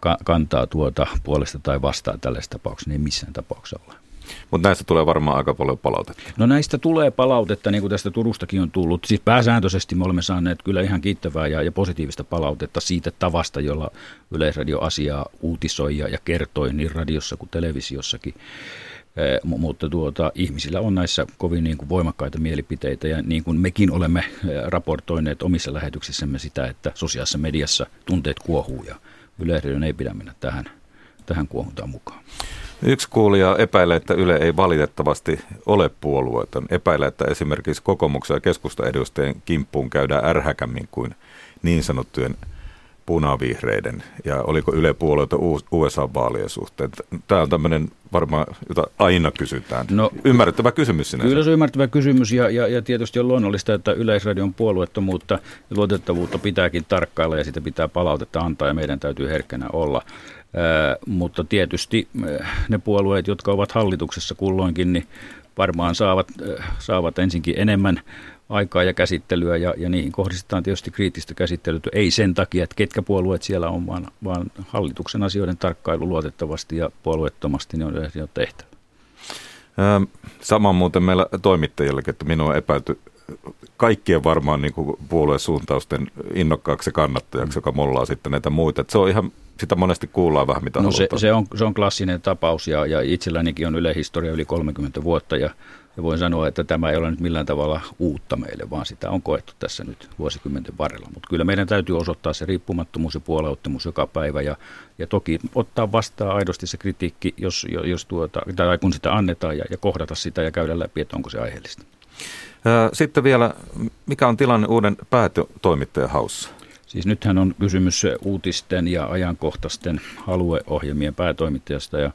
ka, kantaa tuota puolesta tai vastaan tällaisessa tapauksessa, niin ei missään tapauksessa ole. Mutta näistä tulee varmaan aika paljon palautetta. No näistä tulee palautetta, niin kuin tästä Turustakin on tullut. Siis pääsääntöisesti me olemme saaneet kyllä ihan kiittävää ja, ja positiivista palautetta siitä tavasta, jolla Yleisradio asiaa uutisoi ja, ja kertoi niin radiossa kuin televisiossakin. Eh, mutta tuota, ihmisillä on näissä kovin niin kuin voimakkaita mielipiteitä ja niin kuin mekin olemme eh, raportoineet omissa lähetyksissämme sitä, että sosiaalisessa mediassa tunteet kuohuu ja Yleisradion ei pidä mennä tähän, tähän kuohuntaan mukaan. Yksi kuulija epäilee, että Yle ei valitettavasti ole puolueeton. Epäilee, että esimerkiksi kokoomuksen ja keskustaedustajien kimppuun käydään ärhäkämmin kuin niin sanottujen punavihreiden ja oliko Yle puolueita USA-vaalien suhteen? Tämä on tämmöinen varmaan, jota aina kysytään. No, ymmärrettävä kysymys sinänsä. Kyllä se on ymmärrettävä kysymys ja, ja, ja tietysti on luonnollista, että Yleisradion puolueettomuutta ja luotettavuutta pitääkin tarkkailla ja sitä pitää palautetta antaa ja meidän täytyy herkkänä olla. Mutta tietysti ne puolueet, jotka ovat hallituksessa kulloinkin, niin varmaan saavat, saavat ensinkin enemmän aikaa ja käsittelyä ja, ja niihin kohdistetaan tietysti kriittistä käsittelyä. Ei sen takia, että ketkä puolueet siellä on, vaan, vaan hallituksen asioiden tarkkailu luotettavasti ja puolueettomasti ne on yleensä jo tehtävä. Sama muuten meillä toimittajillekin, että minua on epäilty kaikkien varmaan niin kuin puoluesuuntausten innokkaaksi kannattajaksi, joka mollaa sitten näitä muita. Että se on ihan, sitä monesti kuullaan vähän mitä no se, se, on, se on klassinen tapaus ja, ja itsellänikin on ylehistoria yli 30 vuotta ja ja voin sanoa, että tämä ei ole nyt millään tavalla uutta meille, vaan sitä on koettu tässä nyt vuosikymmenten varrella. Mutta kyllä meidän täytyy osoittaa se riippumattomuus ja puoleuttamus joka päivä ja, ja toki ottaa vastaan aidosti se kritiikki, jos, jos tuota, tai kun sitä annetaan ja, ja kohdata sitä ja käydä läpi, että onko se aiheellista. Sitten vielä, mikä on tilanne uuden päätoimittajan haussa? Siis nythän on kysymys uutisten ja ajankohtaisten alueohjelmien päätoimittajasta ja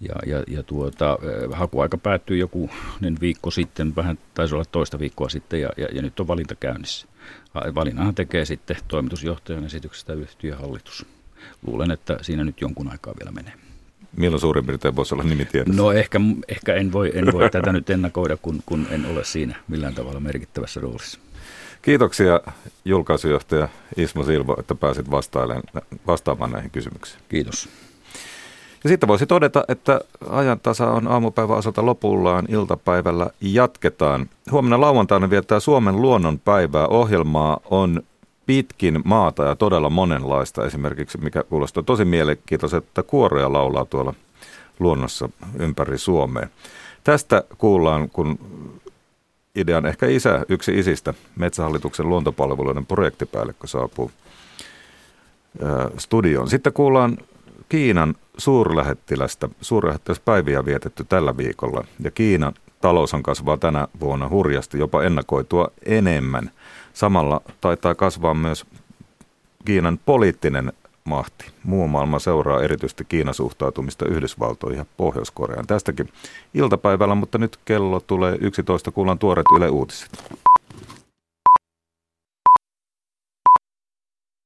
ja, ja, ja tuota, hakuaika päättyi joku viikko sitten, vähän taisi olla toista viikkoa sitten, ja, ja, ja nyt on valinta käynnissä. Valinnahan tekee sitten toimitusjohtajan esityksestä yhtiöhallitus. Luulen, että siinä nyt jonkun aikaa vielä menee. Milloin suurin piirtein voisi olla nimi tiedossa? No ehkä, ehkä en voi, en voi tätä nyt ennakoida, kun, kun en ole siinä millään tavalla merkittävässä roolissa. Kiitoksia julkaisujohtaja Ismo Silvo, että pääsit vastaamaan näihin kysymyksiin. Kiitos. Ja sitten voisi todeta, että ajantasa on aamupäivän osalta lopullaan iltapäivällä jatketaan. Huomenna lauantaina viettää Suomen luonnonpäivää. Ohjelmaa on pitkin maata ja todella monenlaista. Esimerkiksi, mikä kuulostaa tosi mielenkiintoista, että kuoroja laulaa tuolla luonnossa ympäri Suomea. Tästä kuullaan, kun idean ehkä isä, yksi isistä, Metsähallituksen luontopalveluiden projektipäällikkö saapuu studioon. Sitten kuullaan Kiinan suurlähettilästä. Suurlähettiläspäiviä vietetty tällä viikolla ja Kiinan on kasvaa tänä vuonna hurjasti, jopa ennakoitua enemmän. Samalla taitaa kasvaa myös Kiinan poliittinen mahti. Muu maailma seuraa erityisesti Kiinan suhtautumista Yhdysvaltoihin ja Pohjois-Koreaan. Tästäkin iltapäivällä, mutta nyt kello tulee 11, kuullaan tuoret Yle Uutiset.